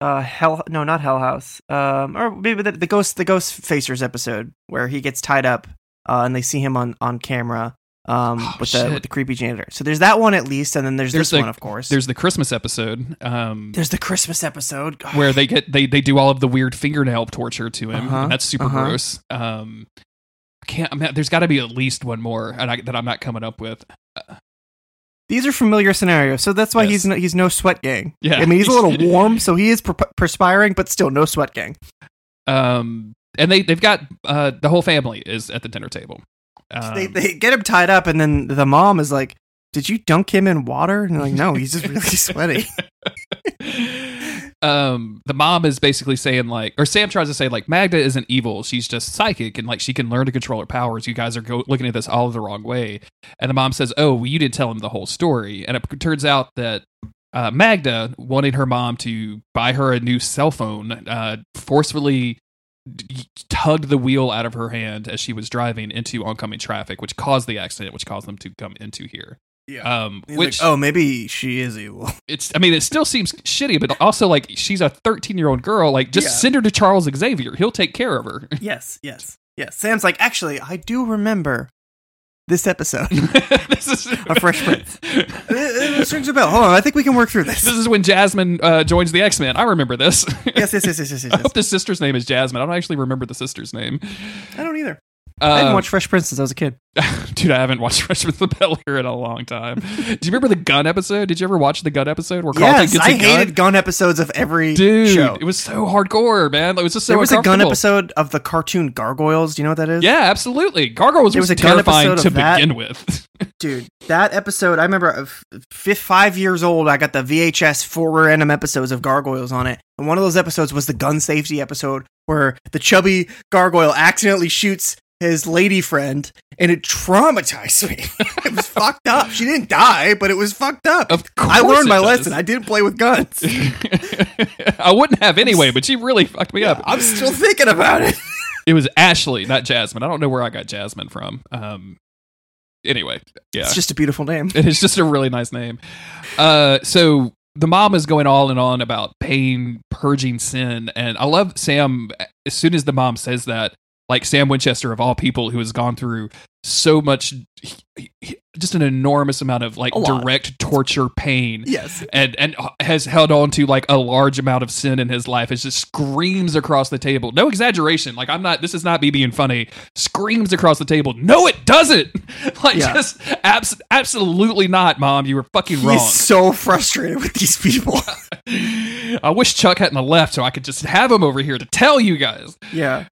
uh, hell. No, not Hell House. Um, or maybe the, the Ghost, the Ghost Facers episode where he gets tied up, uh, and they see him on on camera. Um, Oh, with the with the creepy janitor. So there's that one at least, and then there's, There's this the- one, of course. There's the Christmas episode. Um, there's the Christmas episode where they get they they do all of the weird fingernail torture to him. Uh-huh, and that's super uh-huh. gross. Um, I can't. I mean, there's got to be at least one more and I, that I'm not coming up with. These are familiar scenarios, so that's why Yes. he's no, he's no sweat gang. Yeah. I mean he's a little warm, so he is per- perspiring, but still no sweat gang. Um, and they they've got uh the whole family is at the dinner table. Um, they they get him tied up, and then the mom is like, "Did you dunk him in water?" And they're like, "No, he's just really sweaty." um, the mom is basically saying like, or Sam tries to say like, Magda isn't evil. She's just psychic and like she can learn to control her powers. You guys are go- looking at this all the wrong way. And the mom says, "Oh, well, you didn't tell him the whole story." And it turns out that uh, Magda wanted her mom to buy her a new cell phone, uh, forcefully tugged the wheel out of her hand as she was driving into oncoming traffic, which caused the accident, which caused them to come into here. Yeah. Um, He's which like, oh, maybe she is evil. it's I mean it still seems shitty, but also like she's a 13 year old girl. Like just Yeah. send her to Charles Xavier. He'll take care of her. yes, yes, yes. Sam's like, actually, I do remember this episode. this is A Fresh Prince. this rings a bell. Hold on, I think we can work through this. This is when Jasmine uh, joins the X Men. I remember this. yes, yes, yes, yes, yes, yes. I hope the sister's name is Jasmine. I don't actually remember the sister's name. I don't either. Uh, I haven't watched Fresh Prince since I was a kid. dude, I haven't watched Fresh Prince of Bel Air in a long time. Do you remember the gun episode? Did you ever watch the gun episode where Carlton yes, gets I a gun? hated gun episodes of every Dude, show. it was so hardcore, man. It was just so there was a gun episode of the cartoon Gargoyles. Do you know what that is? Yeah, absolutely. Gargoyles There was, was a gun terrifying episode to begin with. dude that episode i remember uh, fifth, five years old i got the vhs four random episodes of gargoyles on it and one of those episodes was the gun safety episode where the chubby gargoyle accidentally shoots his lady friend and it traumatized me it was fucked up she didn't die but it was fucked up Of course, i learned my does. lesson i didn't play with guns I wouldn't have anyway, but she really fucked me up. i'm still thinking about it It was Ashley, not Jasmine. I don't know where I got Jasmine from. Um, anyway, yeah, it's just a beautiful name it is just a really nice name. Uh, so the mom is going all and on about pain, purging sin, and I love Sam. As soon as the mom says that, like Sam Winchester of all people, who has gone through so much, he- he- just an enormous amount of like direct torture, pain, yes and and has held on to like a large amount of sin in his life. It just screams across the table. No exaggeration. Like I'm not. This is not me being funny. Screams across the table. No, it doesn't. like Yeah. just abs- absolutely not, mom. You were fucking wrong. so frustrated with these people I wish Chuck hadn't left so I could just have him over here to tell you guys. Yeah.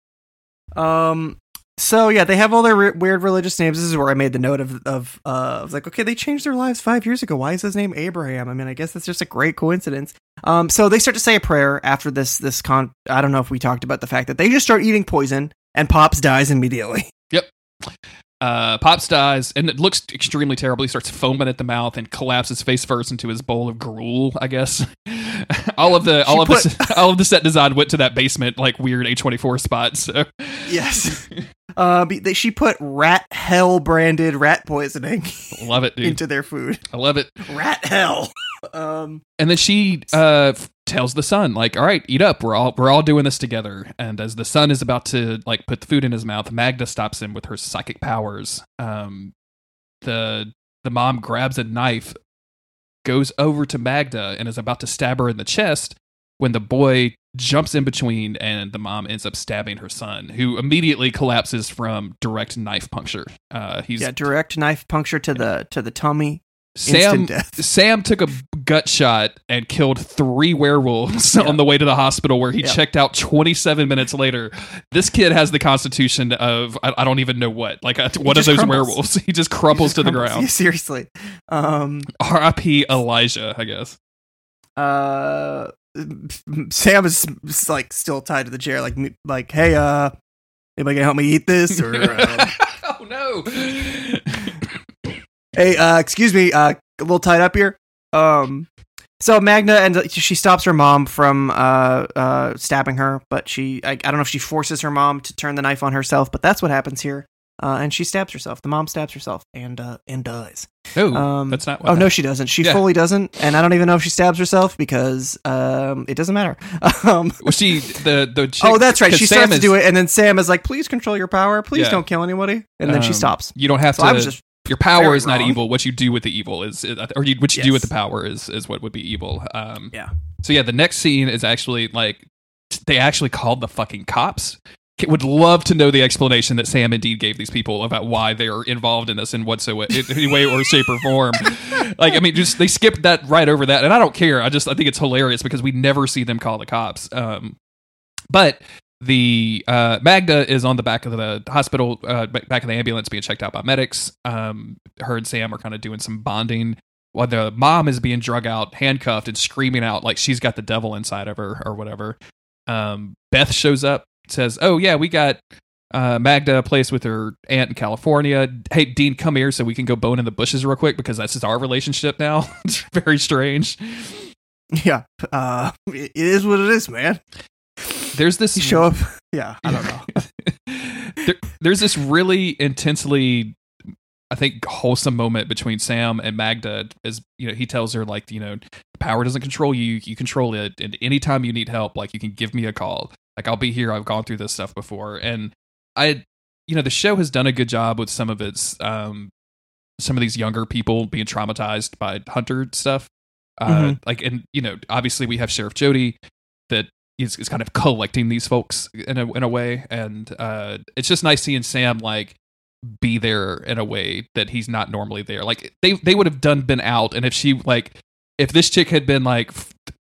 Um. So yeah, they have all their re- weird religious names. This is where I made the note of of uh, I was like, okay, they changed their lives five years ago. Why is his name Abraham? I mean, I guess that's just a great coincidence. Um. So they start to say a prayer after this this con. I don't know if we talked about the fact that they just start eating poison and Pops dies immediately. Uh, Pops dies, and it looks extremely terrible. He starts foaming at the mouth and collapses face first into his bowl of gruel. I guess all of the all of the all of the set design went to that basement like weird A twenty four spot. So Yes. Uh, she put rat hell branded rat poisoning love it, dude. into their food. I love it. Rat hell. Um, And then she uh, tells the son, like, "All right, eat up. We're all we're all doing this together." And as the son is about to like put the food in his mouth, Magda stops him with her psychic powers. Um, the the mom grabs a knife, goes over to Magda, and is about to stab her in the chest when the boy jumps in between, and the mom ends up stabbing her son, who immediately collapses from direct knife puncture. Uh, he's yeah, direct knife puncture to the to the tummy. Sam Sam took a gut shot and killed three werewolves on the way to the hospital where he Yeah. checked out 27 minutes later. This kid has the constitution of I, I don't even know what. Like a, one of those crumbles. werewolves. He just crumples to the ground. Yeah, seriously. Um, R.I.P. Elijah, I guess. uh, Sam is like still tied to the chair, like like, hey, uh, anybody gonna help me eat this? Or um, oh no. hey, uh, excuse me, uh, a little tied up here. Um, so Magda and she stops her mom from uh uh stabbing her, but she I, I don't know if she forces her mom to turn the knife on herself, but that's what happens here. Uh, and she stabs herself. The mom stabs herself and uh and dies. no, Um, that's not what Oh no, she doesn't. She Yeah. fully doesn't, and I don't even know if she stabs herself because um it doesn't matter. Um, Well, she the the chick, oh, that's right. She Sam starts to do it, and then Sam is like, "Please control your power. Please Yeah. don't kill anybody." And then she um, stops. You don't have So to. I was just your power is not wrong. evil. What you do with the evil is, or you, what you do with the power is, is what would be evil. Um, Yeah. So yeah, the next scene is actually like they actually called the fucking cops. Would love to know the explanation that Sam indeed gave these people about why they're involved in this in whatsoever in any way or shape or form. like, I mean, just they skipped that right over that, and I don't care. I just I think it's hilarious because we never see them call the cops. Um, but the uh, Magda is on the back of the hospital, uh, back of the ambulance, being checked out by medics. Um, her and Sam are kind of doing some bonding, while the mom is being drug out, handcuffed, and screaming out like she's got the devil inside of her or whatever. Um, Beth shows up, says, "Oh yeah, we got." Uh, Magda a place with her aunt in California. Hey, Dean, come here so we can go bone in the bushes real quick because that's just our relationship now. it's very strange. Yeah. Uh, it it is what it is, man. There's this You show up. Yeah. I don't know. there, there's this really intensely i think wholesome moment between sam and magda as you know he tells her like you know power doesn't control you you control it and anytime you need help like you can give me a call like i'll be here i've gone through this stuff before and i you know the show has done a good job with some of its um some of these younger people being traumatized by hunter stuff uh Mhm. like and you know obviously we have sheriff jody that is, is kind of collecting these folks in a in a way, and uh, it's just nice seeing Sam like be there in a way that he's not normally there. Like they they would have done been out, and if she like if this chick had been like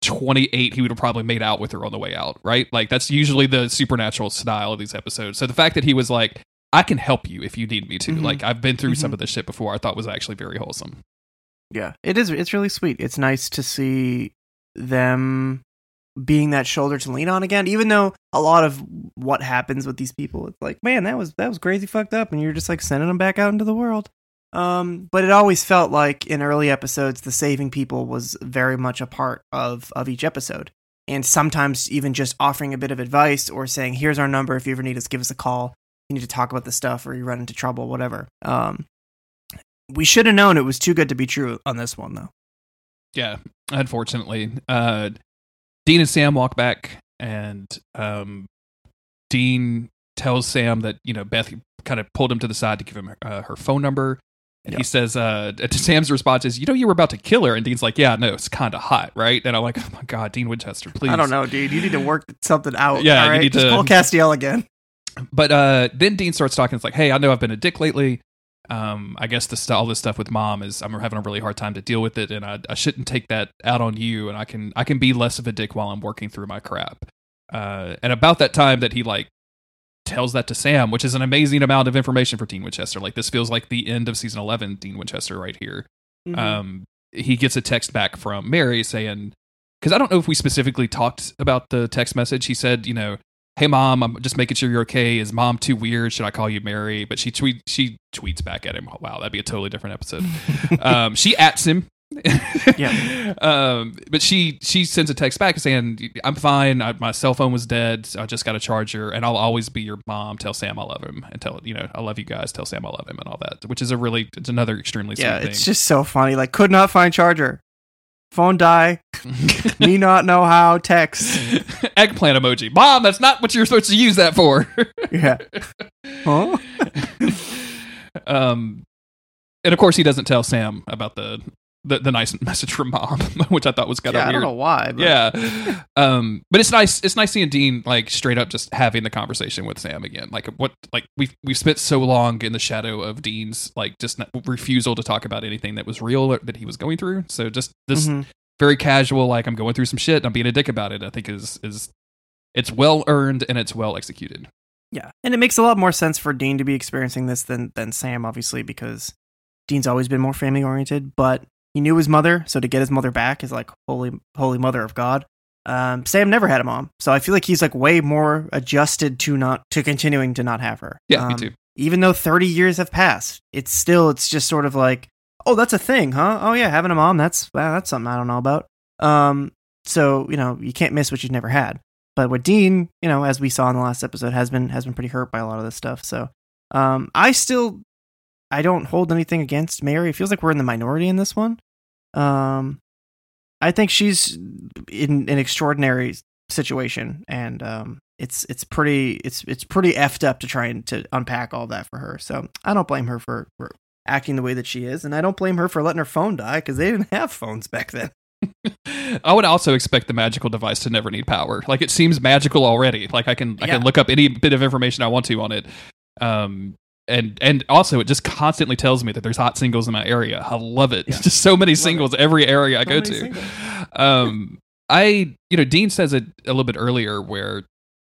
28 he would have probably made out with her on the way out right like that's usually the supernatural style of these episodes so the fact that he was like i can help you if you need me to Mhm. like i've been through some Mhm. of this shit before i thought was actually very wholesome Yeah, it is. It's really sweet. It's nice to see them being that shoulder to lean on again. Even though a lot of what happens with these people, it's like, man, that was that was crazy fucked up, and you're just like sending them back out into the world. Um, but it always felt like in early episodes, the saving people was very much a part of of each episode, and sometimes even just offering a bit of advice or saying, "Here's our number. If you ever need us, give us a call. You need to talk about this stuff, or you run into trouble, whatever." Um, we should have known it was too good to be true on this one, though. Yeah, unfortunately. Uh, Dean and Sam walk back, and um, Dean tells Sam that you know Beth kind of pulled him to the side to give him uh, her phone number, and he says, uh, to Sam's response is, "You know, you were about to kill her," and Dean's like, "Yeah, no, it's kind of hot, right?" And I'm like, "Oh my god, Dean Winchester, please." I don't know, dude. You need to work something out. Yeah, all you need Just to- call Castiel again. But uh, then Dean starts talking. It's like, hey, I know I've been a dick lately. Um, I guess this all this stuff with mom is I'm having a really hard time to deal with it, and I, I shouldn't take that out on you. And I can I can be less of a dick while I'm working through my crap. Uh, and about that time that he like tells that to Sam, which is an amazing amount of information for Dean Winchester. Like this feels like the end of season eleven, Dean Winchester right here. Mm-hmm. Um, he gets a text back from Mary saying, because I don't know if we specifically talked about the text message. He said, you know, "Hey mom, I'm just making sure you're okay. Is mom too weird? Should I call you Mary?" But she tweet she tweets back at him. Wow, that'd be a totally different episode. um, she ats him. Yeah. Um, but she she sends a text back saying, "I'm fine. I, my cell phone was dead. I just got a charger, and I'll always be your mom. Tell Sam I love him, and tell you know I love you guys. Tell Sam I love him, and all that. Which is a really it's another extremely sweet Yeah, thing. it's just so funny. Like, could not find charger. Phone die. Me not know how. Text. eggplant emoji. Mom, that's not what you're supposed to use that for. Yeah. Huh? um, and of course he doesn't tell Sam about the the, the nice message from mom, which I thought was kind of Yeah, I don't know why. But yeah um but it's nice it's nice seeing dean like straight up just having the conversation with sam again like what like we've we've spent so long in the shadow of dean's like just refusal to talk about anything that was real or that he was going through so just this Mhm. Very casual like i'm going through some shit and i'm being a dick about it i think is is it's well earned and it's well executed Yeah, and it makes a lot more sense for Dean to be experiencing this than than Sam, obviously, because Dean's always been more family oriented. But he knew his mother, so to get his mother back is like holy, holy mother of God. Um, Sam never had a mom, so I feel like he's like way more adjusted to not to continuing to not have her. yeah me Um, too Even though thirty years have passed, it's still it's just sort of like, oh, that's a thing, huh? Oh yeah, having a mom, that's wow, that's something I don't know about. Um, so you know you can't miss what you've never had. But with Dean, you know, as we saw in the last episode, has been has been pretty hurt by a lot of this stuff. So, um, I still, I don't hold anything against Mary. It feels like we're in the minority in this one. Um, I think she's in an extraordinary situation, and um, it's it's pretty it's it's pretty effed up to try and to unpack all that for her. So I don't blame her for, for acting the way that she is, and I don't blame her for letting her phone die because they didn't have phones back then. I would also expect the magical device to never need power. Like it seems magical already. Like I can I Yeah. can look up any bit of information I want to on it. Um and and also it just constantly tells me that there's hot singles in my area. I love it. Yeah. Just so many Love singles every area I So go to. singles. Um I you know Dean says it a little bit earlier where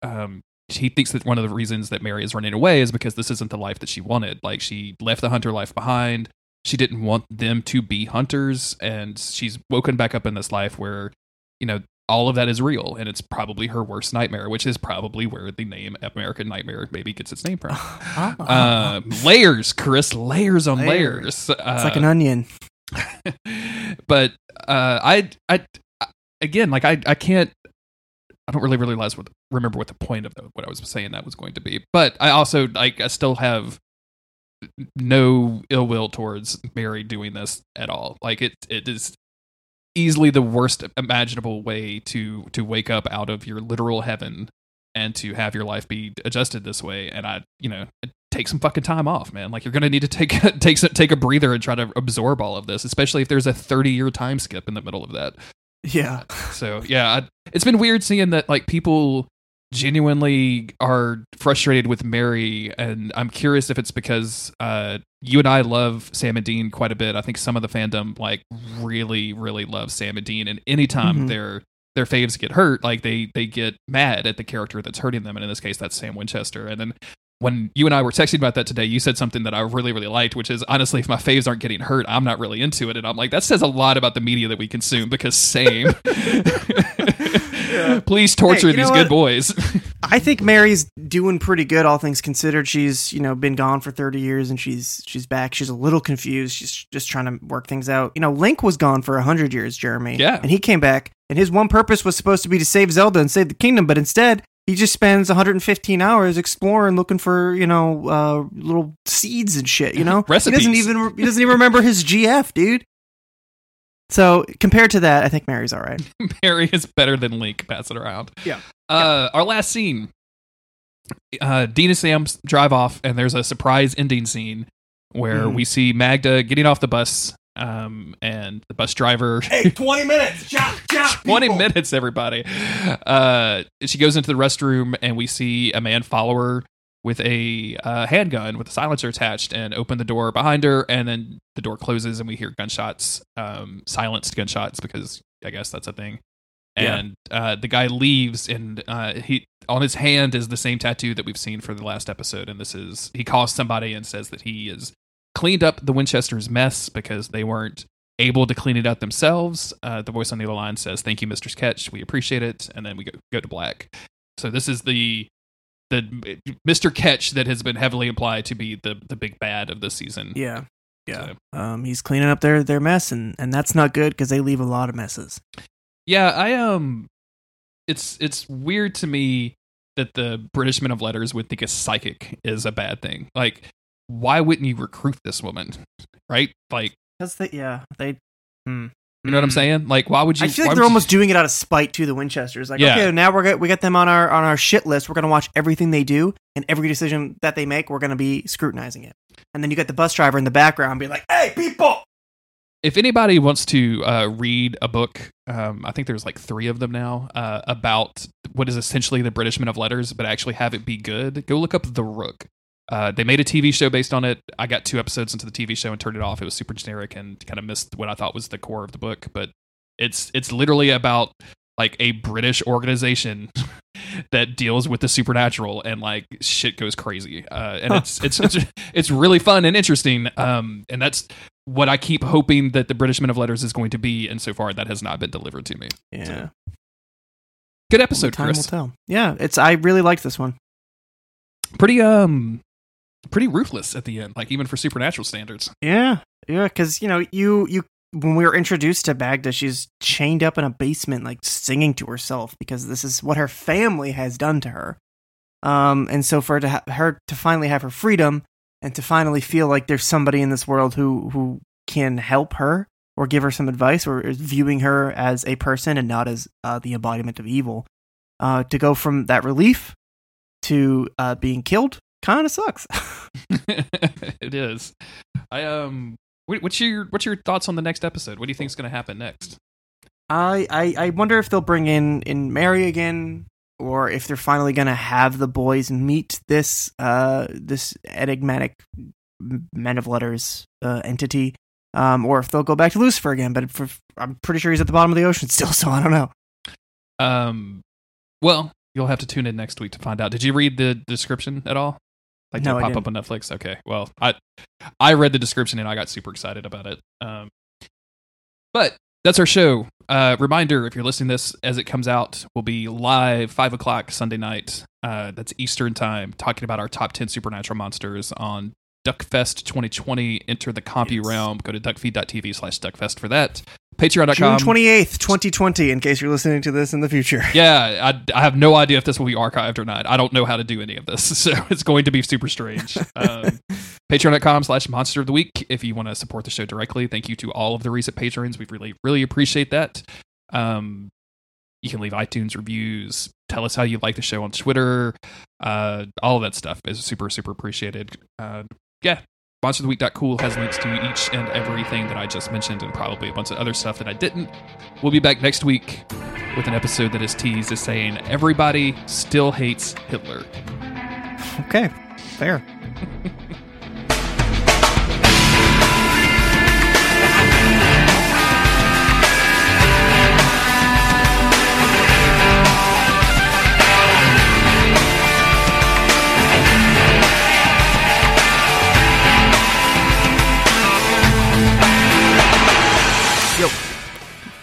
um he thinks that one of the reasons that Mary is running away is because this isn't the life that she wanted. Like she left the hunter life behind. She didn't want them to be hunters, and she's woken back up in this life where, you know, all of that is real, and it's probably her worst nightmare, which is probably where the name American Nightmare maybe gets its name from. Uh, layers, Chris, layers on layers. Layers. Uh, it's like an onion. but uh, I, I, I- again, like I, I can't. I don't really realize what remember what the point of the, what I was saying that was going to be. But I also like I still have no ill will towards Mary doing this at all. Like it, it is easily the worst imaginable way to to wake up out of your literal heaven and to have your life be adjusted this way. And I, you know, take some fucking time off, man. Like you're gonna need to take take take a breather and try to absorb all of this, especially if there's a 30 year time skip in the middle of that. Yeah. So yeah, I, it's been weird seeing that like people genuinely are frustrated with Mary, and I'm curious if it's because uh, you and I love Sam and Dean quite a bit. I think some of the fandom like really, really love Sam and Dean, and anytime Mhm. their their faves get hurt, like they they get mad at the character that's hurting them, and in this case, that's Sam Winchester. And then when you and I were texting about that today, you said something that I really, really liked, which is honestly, if my faves aren't getting hurt, I'm not really into it. And I'm like, that says a lot about the media that we consume because same. Please torture Hey, these good boys. I think Mary's doing pretty good, all things considered. She's you know been gone for thirty years and she's she's back. She's a little confused. She's just trying to work things out. You know, Link was gone for hundred years, Jeremy. Yeah. and he came back, and his one purpose was supposed to be to save Zelda and save the kingdom, but instead he just spends 115 hours exploring, looking for you know uh, little seeds and shit. You know, Recipes. He doesn't even he doesn't even remember his GF, dude. So compared to that, I think Mary's all right. Mary is better than Link. Pass it around. Yeah. Uh, Our last scene. Uh, Dean and Sam drive off, and there's a surprise ending scene where Mm. we see Magda getting off the bus, um, and the bus driver. Hey, 20 minutes. Chop, chop. 20 minutes, everybody. Uh, she goes into the restroom, and we see a man follow her with a uh, handgun with a silencer attached and open the door behind her. And then the door closes, and we hear gunshots, um, silenced gunshots, because I guess that's a thing. Yeah. And uh, the guy leaves, and uh, he on his hand is the same tattoo that we've seen for the last episode. And this is he calls somebody and says that he is cleaned up the Winchester's mess because they weren't able to clean it up themselves. Uh, the voice on the other line says, "Thank you, Mr. Ketch. We appreciate it." And then we go, go to black. So this is the the Mr. Ketch that has been heavily implied to be the the big bad of this season. Yeah. Yeah. So- Um, he's cleaning up their their mess, and and that's not good because they leave a lot of messes. Yeah, I um it's it's weird to me that the British men of letters would think a psychic is a bad thing. Like why wouldn't you recruit this woman? Right? Like Because they, yeah, they. Hmm. you know what I'm Mm. saying? Like why would you I feel like they're you- almost doing it out of spite to the Winchesters. Like, Yeah. okay, now we're get, we got them on our on our shit list. We're gonna watch everything they do, and every decision that they make, we're gonna be scrutinizing it. And then you got the bus driver in the background, be like, "Hey, people!" if anybody wants to uh, read a book, um, I think there's like three of them now uh, about what is essentially the British Men of Letters, but actually have it be good. Go look up The Rook. Uh, they made a TV show based on it. I got two episodes into the TV show and turned it off. It was super generic and kind of missed what I thought was the core of the book. But it's it's literally about like a British organization that deals with the supernatural and like shit goes crazy. Uh, and it's, it's it's it's really fun and interesting. Um, and that's what I keep hoping that the British Men of Letters is going to be, and so far that has not been delivered to me. Yeah, Good episode, time will tell. Yeah, it's. I really liked this one. Pretty um, pretty ruthless at the end, like even for supernatural standards. Yeah, yeah, because you know, you you when we were introduced to Magda, she's chained up in a basement, like singing to herself because this is what her family has done to her. Um, and so for her to ha- her to finally have her freedom and to finally feel like there's somebody in this world who who can help her or give her some advice or is viewing her as a person and not as uh, the embodiment of evil, uh, to go from that relief to uh, being killed kind of sucks. it is. I um, what's your what's your thoughts on the next episode? What do you think is going to happen next? I, I I wonder if they'll bring in in Mary again, or if they're finally gonna have the boys meet this uh this enigmatic men of letters uh, entity, um, or if they'll go back to Lucifer again. But for, I'm pretty sure he's at the bottom of the ocean still, so I don't know. Um, well, you'll have to tune in next week to find out. Did you read the description at all? Like No, did it I pop up on Netflix? Okay. Well, I I read the description and I got super excited about it. Um, but that's our show. Uh, reminder: if you're listening to this as it comes out, we'll be live five o'clock Sunday night. Uh, that's Eastern time, talking about our top ten supernatural monsters on Duckfest 2020. Enter the compy Yes. realm. Go to duckfeed.tv slash duckfest for that. June Patreon.com. twenty eighth, twenty twenty. In case you're listening to this in the future. Yeah, I, I have no idea if this will be archived or not. I don't know how to do any of this, so it's going to be super strange. Um, Patreon.com slash Monster of the Week if you want to support the show directly. Thank you to all of the recent patrons. We really, really appreciate that. Um, you can leave iTunes reviews. Tell us how you like the show on Twitter. Uh, all of that stuff is super, super appreciated. Uh, yeah, monsteroftheweek.cool has links to each and everything that I just mentioned and probably a bunch of other stuff that I didn't. We'll be back next week with an episode that is teased as saying everybody still hates Hitler. Okay, fair.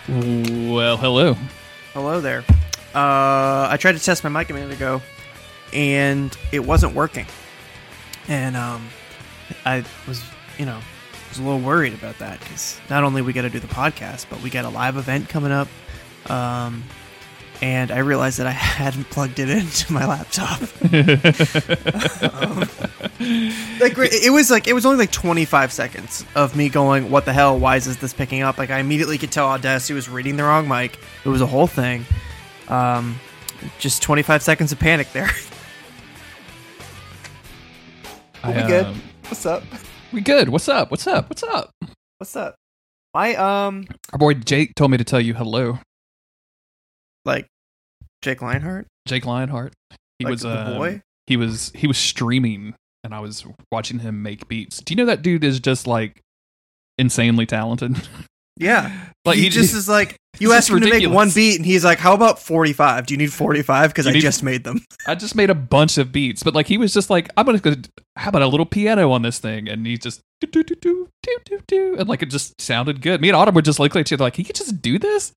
Well, hello. Hello there. Uh, I tried to test my mic a minute ago, and it wasn't working. And um, I was, you know, was a little worried about that because not only we got to do the podcast, but we got a live event coming up. Um, and I realized that I hadn't plugged it into my laptop. Um, like it was like it was only like 25 seconds of me going, "What the hell? Why is this picking up?" Like I immediately could tell Audacity was reading the wrong mic. It was a whole thing. Um, just 25 seconds of panic there. I, we good? um, What's up? we good. What's up? What's up? What's up? What's up? My um, Our boy Jake told me to tell you hello. Like Jake Lionheart, Jake Lionheart. He like was a um, boy. He was he was streaming, and I was watching him make beats. Do you know that dude is just like insanely talented? Yeah, like he, he just is like you This ask is him to make one beat, and he's like, "How about 45? Do you need 45? Because I need- just made them." I just made a bunch of beats, but like he was just like, I'm gonna go. How about a little piano on this thing? And he just do do do do do do do, and like it just sounded good. Me and Autumn were just each other like, he could just do this.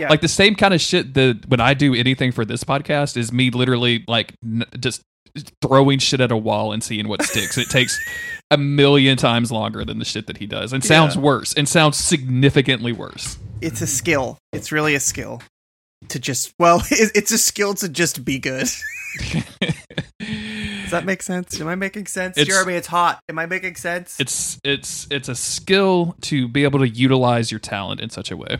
Yeah. Like the same kind of shit that when I do anything for this podcast is me literally like n- just throwing shit at a wall and seeing what sticks. it takes a million times longer than the shit that he does, and sounds Yeah. worse, and sounds significantly worse. It's a skill. It's really a skill to just well, it's a skill to just be good. Does that make sense? Am I making sense, It's- Jeremy? It's hot. Am I making sense? it's it's it's a skill to be able to utilize your talent in such a way.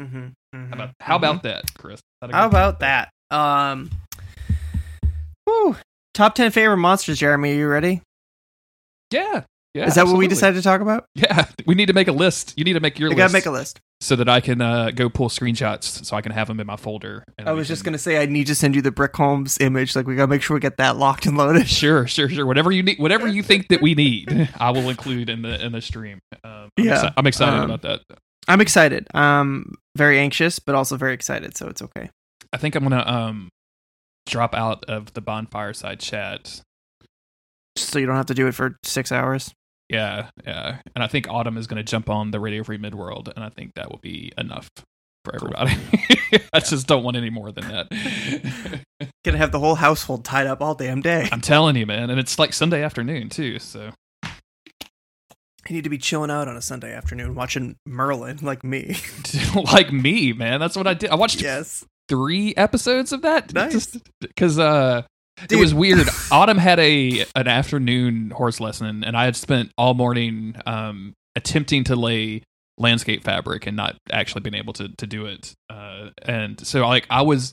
mm-hmm, How about, how about that, Chris? That How about that? Um, whew. top ten favorite monsters. Jeremy, are you ready? Yeah. Yeah, Is that what we decided to talk about? Yeah, we need to make a list. You need to make your list. We list. gotta make a list. so that I can uh, go pull screenshots so I can have them in my folder. I was just gonna say I need to send you the Brick Holmes image. Like we gotta make sure we get that locked and loaded. Sure, sure, sure. Whatever you need, whatever you think that we need, I will include in the in the stream. Um, I'm Yeah, exci- I'm excited um, about that. I'm excited. Um, very anxious, but also very excited. So it's okay. I think I'm gonna um drop out of the bonfire side chat. So you don't have to do it for six hours. Yeah, yeah. And I think Autumn is gonna jump on the Radio Free Midworld, and I think that will be enough for everybody. I just don't want any more than that. Gonna have the whole household tied up all damn day. I'm telling you, man, and it's like Sunday afternoon too. So I need to be chilling out on a Sunday afternoon watching Merlin, like me. like me, man, that's what I did. I watched yes, three episodes of that. Nice. Because uh, it was weird. Autumn had a an afternoon horse lesson, and I had spent all morning um, attempting to lay landscape fabric and not actually being able to to do it. Uh, and so like I was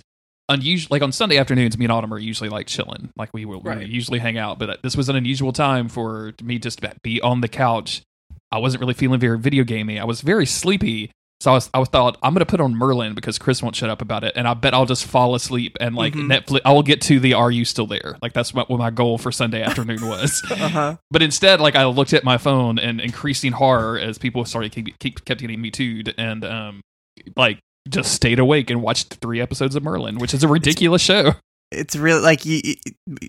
unusual. Like on Sunday afternoons, me and Autumn are usually like chilling. Like we will we Right. usually hang out, but this was an unusual time for me just to be on the couch. I wasn't really feeling very video gamey. I was very sleepy. So I was, I thought I'm gonna put on Merlin because Chris won't shut up about it, and I bet I'll just fall asleep and like Mhm. Netflix. I will get to the Are you still there? Like that's what, what my goal for Sunday afternoon was. uh huh. but instead, like I looked at my phone and increasing horror as people started keep, keep kept getting me tooed, and um, like just stayed awake and watched three episodes of Merlin, which is a ridiculous show. It's really like you.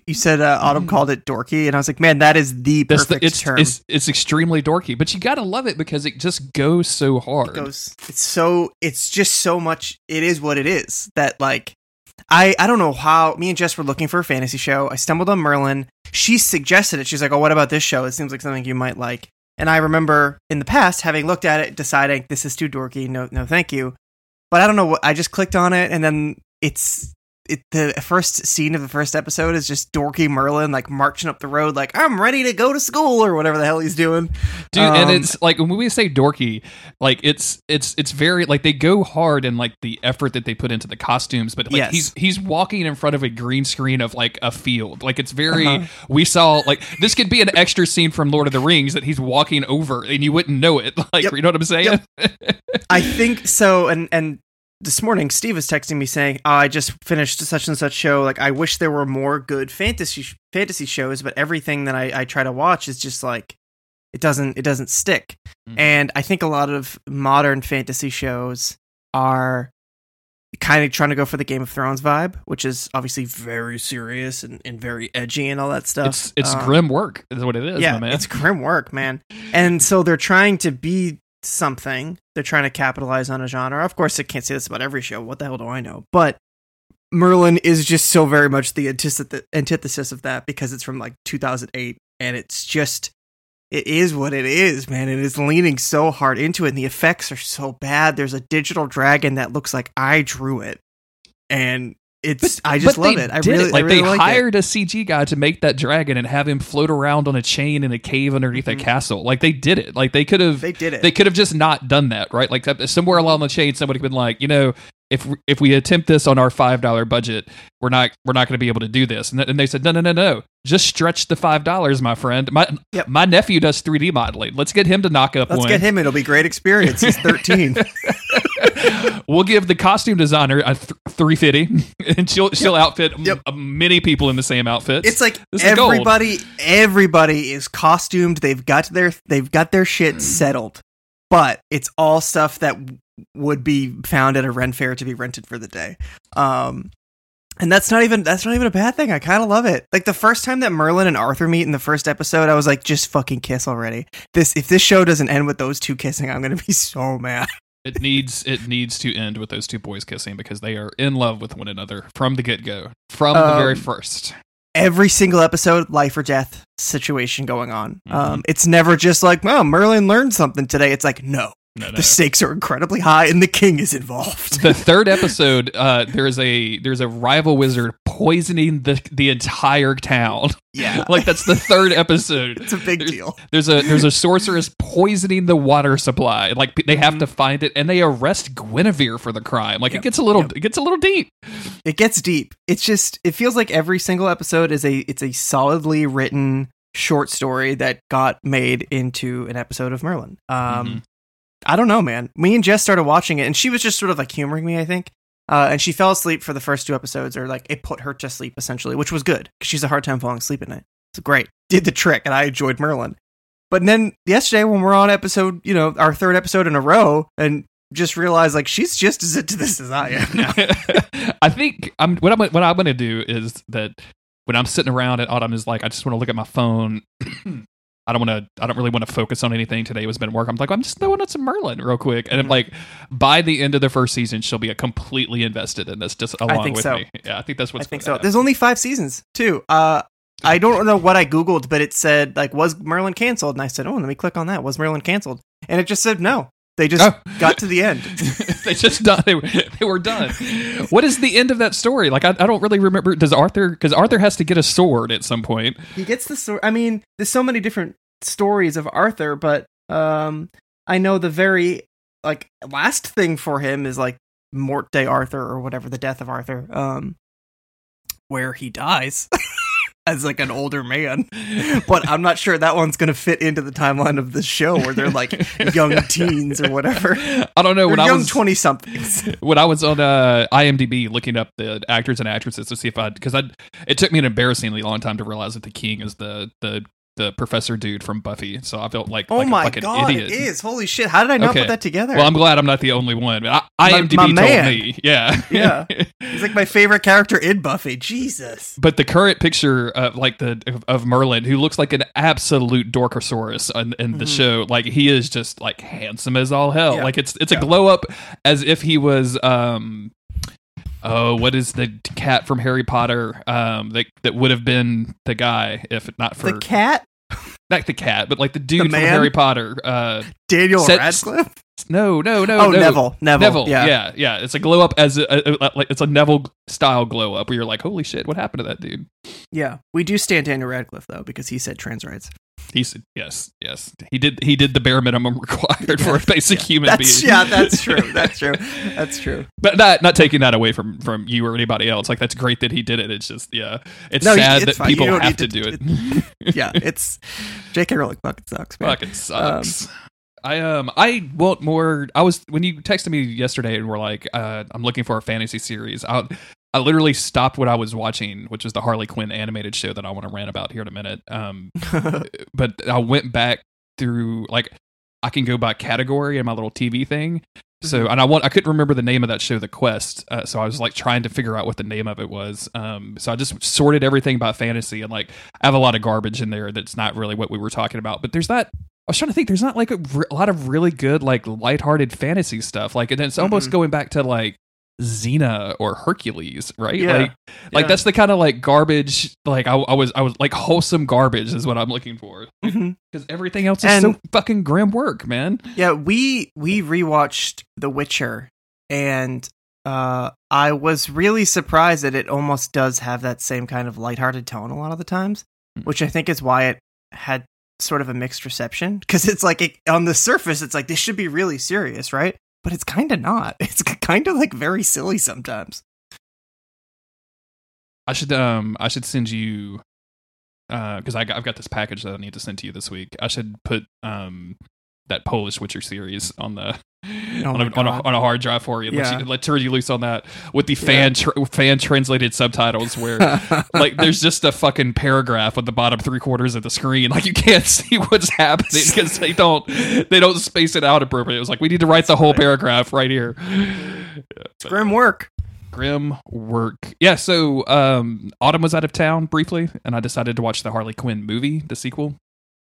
You said uh, Autumn called it dorky, and I was like, man, that is the That's perfect the, it's, term. it's it's extremely dorky, but you gotta love it because it just goes so hard. it goes it's so it's just so much it is what it is that like i i don't know how me and jess were looking for a fantasy show i stumbled on merlin she suggested it she's like oh what about this show it seems like something you might like and i remember in the past having looked at it deciding this is too dorky no no thank you but i don't know i just clicked on it and then it's it, the first scene of the first episode is just dorky Merlin like marching up the road like I'm ready to go to school or whatever the hell he's doing. dude and Um, it's like when we say dorky like it's it's it's very like they go hard in like the effort that they put into the costumes but like Yes. he's he's walking in front of a green screen of like a field like it's very Uh-huh. we saw like this could be an extra scene from lord of the rings that he's walking over and you wouldn't know it like Yep. you know what i'm saying Yep. I think so. And and this morning, Steve was texting me saying, oh, "I just finished such and such show. Like, I wish there were more good fantasy fantasy shows, but everything that I, I try to watch is just like it doesn't it doesn't stick." Mhm. And I think a lot of modern fantasy shows are kind of trying to go for the Game of Thrones vibe, which is obviously very serious and, and very edgy and all that stuff. it's it's Um, grimdark is what it is yeah, it's grimdark, man. And so they're trying to be something. They're trying to capitalize on a genre. Of course, I can't say this about every show. What the hell do I know? But Merlin is just so very much the antithesis of that because it's from like 2008, and it's just it is what it is, man. It is leaning so hard into it, and the effects are so bad. There's a digital dragon that looks like I drew it, and it's I just love it. I really, it. like I really they like it. hired a CG guy to make that dragon and have him float around on a chain in a cave underneath Mhm. a castle. Like they did it. Like they could have They did it. they could have just not done that, right? Like somewhere along the chain, somebody could have been like, you know, if if we attempt this on our five dollar budget, we're not we're not going to be able to do this. And, th- and they said, no, no, no, no, just stretch the five dollars, my friend. My Yep. my nephew does three D modeling. Let's get him to knock up Let's one. get him. It'll be great experience. He's 13. we'll give the costume designer a th- three fifty, and she'll she'll outfit Yep. uh, many people in the same outfit. it's like This is everybody everybody is costumed they've got their they've got their shit settled but it's all stuff that would be found at a rent fair to be rented for the day. Um and that's not even that's not even a bad thing i kind of love it. Like the first time that merlin and arthur meet in the first episode i was like just fucking kiss already. This if this show doesn't end with those two kissing i'm gonna be so mad it needs it needs to end with those two boys kissing because they are in love with one another from the get go, from the very Um, first. every single episode, life or death situation going on. Mhm. Um, it's never just like, oh, Merlin learned something today. It's like, no, No, no. the stakes are incredibly high, and the king is involved. the third episode, uh, there's a there's a rival wizard poisoning the the entire town. yeah, like that's the third episode. it's a big There's- deal. There's a there's a sorceress poisoning the water supply. Like they have to find it, and they arrest Guinevere for the crime. Like Mm-hmm. Yep. it gets a little Yep. it gets a little deep. It gets deep. It's just it feels like every single episode is a it's a solidly written short story that got made into an episode of Merlin. Um Mhm. I don't know, man. Me and Jess started watching it and she was just sort of like humoring me, I think. Uh, and she fell asleep for the first two episodes, or like it put her to sleep essentially, which was good because she's a hard time falling asleep at night. It's great. Did the trick, and I enjoyed Merlin. But then yesterday, when we're on episode, you know, our third episode in a row, and just realized like she's just as into this as I am now. I think I'm what I'm what I'm gonna do is that when I'm sitting around and Autumn is like, I just want to look at my phone. I don't want to. I don't really want to focus on anything today. It was been work. I'm like, I'm just throwing on some Merlin real quick, and I'm Mhm. like, by the end of the first season, she'll be a completely invested in this, just along think with so. me. Yeah, I think that's what's. I think so. There's only five seasons too. Uh, I don't know what I googled, but it said like was Merlin canceled, and I said, oh, let me click on that. Was Merlin canceled? And it just said no. They just Oh. got to the end. they just done. They, were- they were done. What is the end of that story? Like, I, I don't really remember. Does Arthur? Because Arthur has to get a sword at some point. He gets the sword. I mean, there's so many different stories of Arthur, but um, I know the very like last thing for him is like Mort de Arthur or whatever, the death of Arthur, um, where he dies as like an older man. But I'm not sure that one's gonna fit into the timeline of the show where they're like young teens or whatever. I don't know. When I young was twenty somethings. when I was on uh, IMDb looking up the actors and actresses to see if I because I it took me an embarrassingly long time to realize that the king is the the the professor dude from Buffy. So I felt like Oh like, my an god, idiot. it is! Holy shit! How did I not Okay. put that together? Well, I'm glad I'm not the only one. I, My- IMDb my told me, yeah, Yeah. He's like my favorite character in Buffy. Jesus. But the current picture of like the of, of Merlin, who looks like an absolute Dorkosaurus in, in the Mhm. show, like he is just like handsome as all hell. Yeah. Like it's it's Yeah. a glow up as if he was um oh what is the cat from Harry Potter um that that would have been the guy if not for The cat, not the cat but like the dude from? Harry Potter. Uh Daniel Set- Radcliffe. no no no oh, no. Neville. Neville. Neville, Yeah. yeah. yeah, It's a glow up as a, a- a- like it's a Neville style glow up where you're like, holy shit, what happened to that dude? Yeah. We do stand Daniel Radcliffe though because he said trans rights. He said, "Yes, yes." He did. He did the bare minimum required for a basic human That's being. yeah. That's true. That's true. That's true. but not not taking that away from from you or anybody else. Like that's great that he did it. It's just yeah, it's No, sad it's that fine. People have to need do to- it. Yeah. It's J.K. Rowling fucking sucks, man. Fucking sucks. I um I want more. I was when you texted me yesterday and were like, uh, I'm looking for a fantasy series. I I literally stopped what I was watching, which is the Harley Quinn animated show that I want to rant about here in a minute. Um, but I went back through like I can go by category in my little TV thing. So and I want I couldn't remember the name of that show, The Quest. Uh, so I was like trying to figure out what the name of it was. Um, so I just sorted everything by fantasy and like I have a lot of garbage in there that's not really what we were talking about. But there's that I was trying to think. There's not like a, re- a lot of really good like lighthearted fantasy stuff. Like and it's almost Mhm. going back to like Xena or Hercules, right? Yeah. Like like Yeah. that's the kind of like garbage. Like I, I was I was like wholesome garbage is what I'm looking for Mhm. because everything else is so fucking grimdark, man. Yeah, we we rewatched The Witcher, and uh, I was really surprised that it almost does have that same kind of lighthearted tone a lot of the times, Hmm. which I think is why it had sort of a mixed reception. Because it's like it, on the surface, it's like this should be really serious, right? But it's kind of not. It's kind of like very silly sometimes. I should um I should send you uh, because I got, I've got this package that I need to send to you this week. I should put um that Polish Witcher series on the on, Oh my a, on, a, on a hard drive for you. Yeah. Let, you, you loose on that with the fan tr- fan translated subtitles where like there's just a fucking paragraph on the bottom three quarters of the screen like you can't see what's happening because they don't they don't space it out appropriately it was like we need to write the whole paragraph right here Yeah, but- Grimdark. grim work yeah so um autumn was out of town briefly and i decided to watch the harley quinn movie the sequel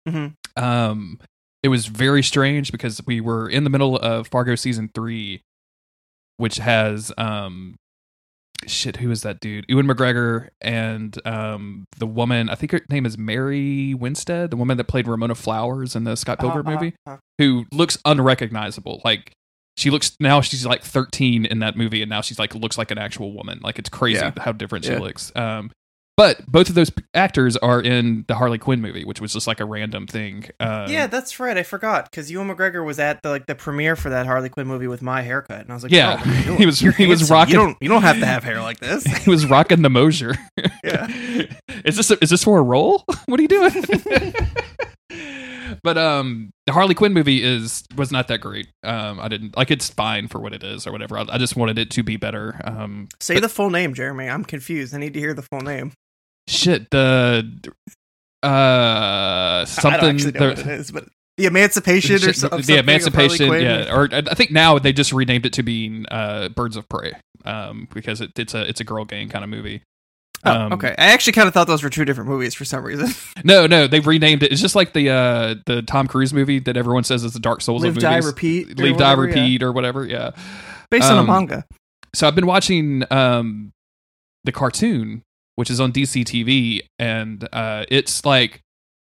Mhm. um it was very strange because we were in the middle of fargo season three which has um shit, who is that dude? Ewan McGregor and um, the woman. I think her name is Mary Winstead, the woman that played Ramona Flowers in the Scott Pilgrim Uh-huh, movie, uh-huh. who looks unrecognizable. Like she looks now, she's like 13 in that movie, and now she's like looks like an actual woman. Like it's crazy Yeah. how different she looks. Um, but both of those p- actors are in the Harley Quinn movie, which was just like a random thing. Um, yeah, that's right. I forgot because Ewan McGregor was at the like the premiere for that Harley Quinn movie with my haircut, and I was like, Yeah. "Bro, what are you doing? He was- You're he was rocking- You don't, you don't have to have hair like this. he was rocking the Mosier. Yeah. is this is this for a role? What are you doing? but um, the Harley Quinn movie is was not that great. Um, I didn't like it's fine for what it is or whatever. I, I just wanted it to be better. Um, Say the full name, Jeremy. I'm confused. I need to hear the full name. Shit the uh something the- is, but the Emancipation or shit, the, something Harley Emancipation, yeah, or I think now they just renamed it to being uh, Birds of Prey, um, because it, it's a it's a girl gang kind of movie. Oh, Um, okay. I actually kind of thought those were two different movies for some reason. No, no, they've renamed it. It's just like the uh the Tom Cruise movie that everyone says is the Dark Souls Live, of Die. Repeat. Leave, die, whatever, yeah. repeat, or whatever. Yeah. Based on a Um, manga. So I've been watching um the cartoon, which is on DC TV, and uh it's like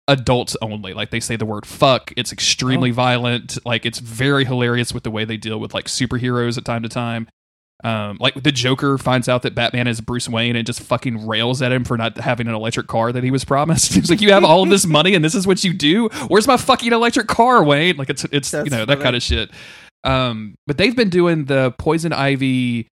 adults only. Like they say the word fuck. It's extremely Oh. violent. Like it's very hilarious with the way they deal with like superheroes at time to time. Um, like the Joker finds out that Batman is Bruce Wayne and just fucking rails at him for not having an electric car that he was promised. He's like, "You have all of this money and this is what you do? Where's my fucking electric car, Wayne?" Like it's it's That's you know that funny. kind of shit. Um, but they've been doing the Poison Ivy,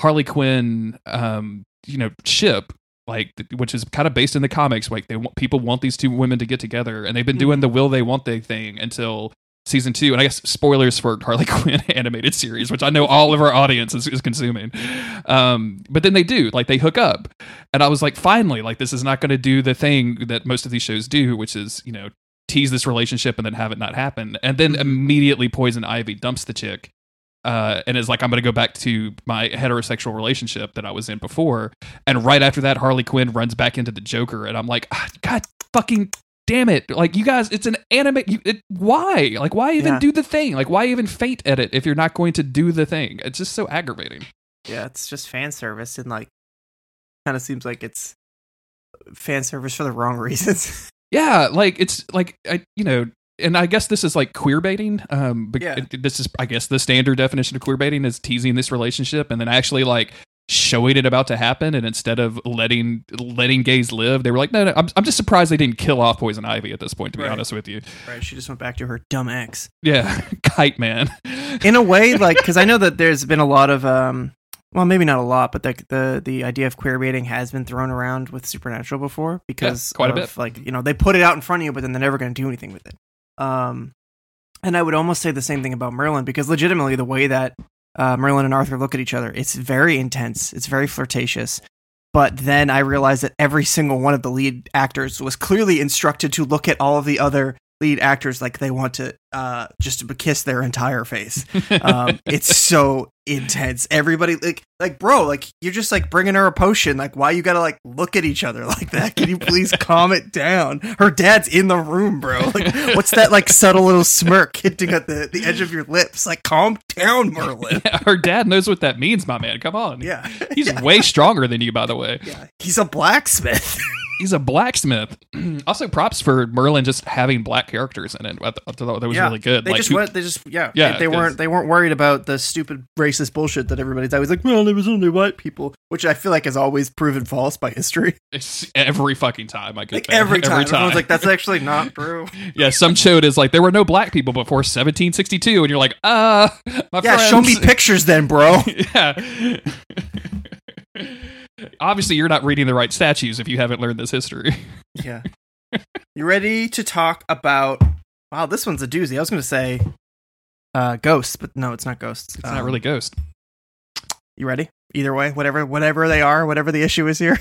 Harley Quinn, um, you know, ship like which is kind of based in the comics. Like they want people want these two women to get together, and they've been doing the will they want they thing until season two. And I guess spoilers for Harley Quinn animated series, which I know all of our audience is, is consuming. Um, but then they do like they hook up, and I was like, finally, like this is not going to do the thing that most of these shows do, which is you know tease this relationship and then have it not happen, and then immediately Poison Ivy dumps the chick. Uh, and is like, I'm going to go back to my heterosexual relationship that I was in before. And right after that, Harley Quinn runs back into the Joker, and I'm like, ah, God fucking damn it! Like you guys, it's an anime. You, it, why? Like why even Yeah. do the thing? Like why even feint at it if you're not going to do the thing? It's just so aggravating. Yeah, it's just fan service and like kind of seems like it's fan service for the wrong reasons. Yeah, like it's like I, you know, and I guess this is like queer baiting. Um, Yeah. this is, I guess, the standard definition of queer baiting is teasing this relationship and then actually like showing it about to happen. And instead of letting letting gays live, they were like, no, no. I'm, I'm just surprised they didn't kill off Poison Ivy at this point. To be Right. honest with you, right, she just went back to her dumb ex. yeah, Kite Man. In a way, like because I know that there's been a lot of um, well, maybe not a lot, but the the the idea of queer baiting has been thrown around with Supernatural before because quite a bit. Like you know, they put it out in front of you, but then they're never going to do anything with it. Um, and I would almost say the same thing about Merlin because legitimately the way that uh, Merlin and Arthur look at each other, it's very intense. It's very flirtatious. But then I realized that every single one of the lead actors was clearly instructed to look at all of the other lead actors like they want to uh, just kiss their entire face. Um, it's so intense. Everybody like like bro, like you're just like bringing her a potion. Like why you gotta like look at each other like that? Can you please calm it down? Her dad's in the room, bro. Like what's that like subtle little smirk hinting at the the edge of your lips? Like calm down, Merlin. Her dad knows what that means, my man. Come on. Yeah, He's way stronger than you, by the way. yeah. He's a blacksmith. He's a blacksmith. also, props for Merlin just having black characters in it. I, th- I thought that was Yeah, really good. They like, just who- went. They just yeah. Yeah, They, they weren't. They weren't worried about the stupid racist bullshit that everybody's always like. Well, there was only white people, which I feel like is always proven false by history. it's every fucking time. I get Like every time, Every time. everyone's like, "That's actually not true." yeah, some chode is like there were no black people before 1762, and you're like, uh, my yeah, show me pictures then, bro. yeah. Obviously, you're not reading the right statues if you haven't learned this history. yeah. You ready to talk about? Wow, this one's a doozy. I was going to say uh, ghosts, but no, it's not ghosts. It's not really Ghost. You ready? Either way, whatever, whatever they are, whatever the issue is here.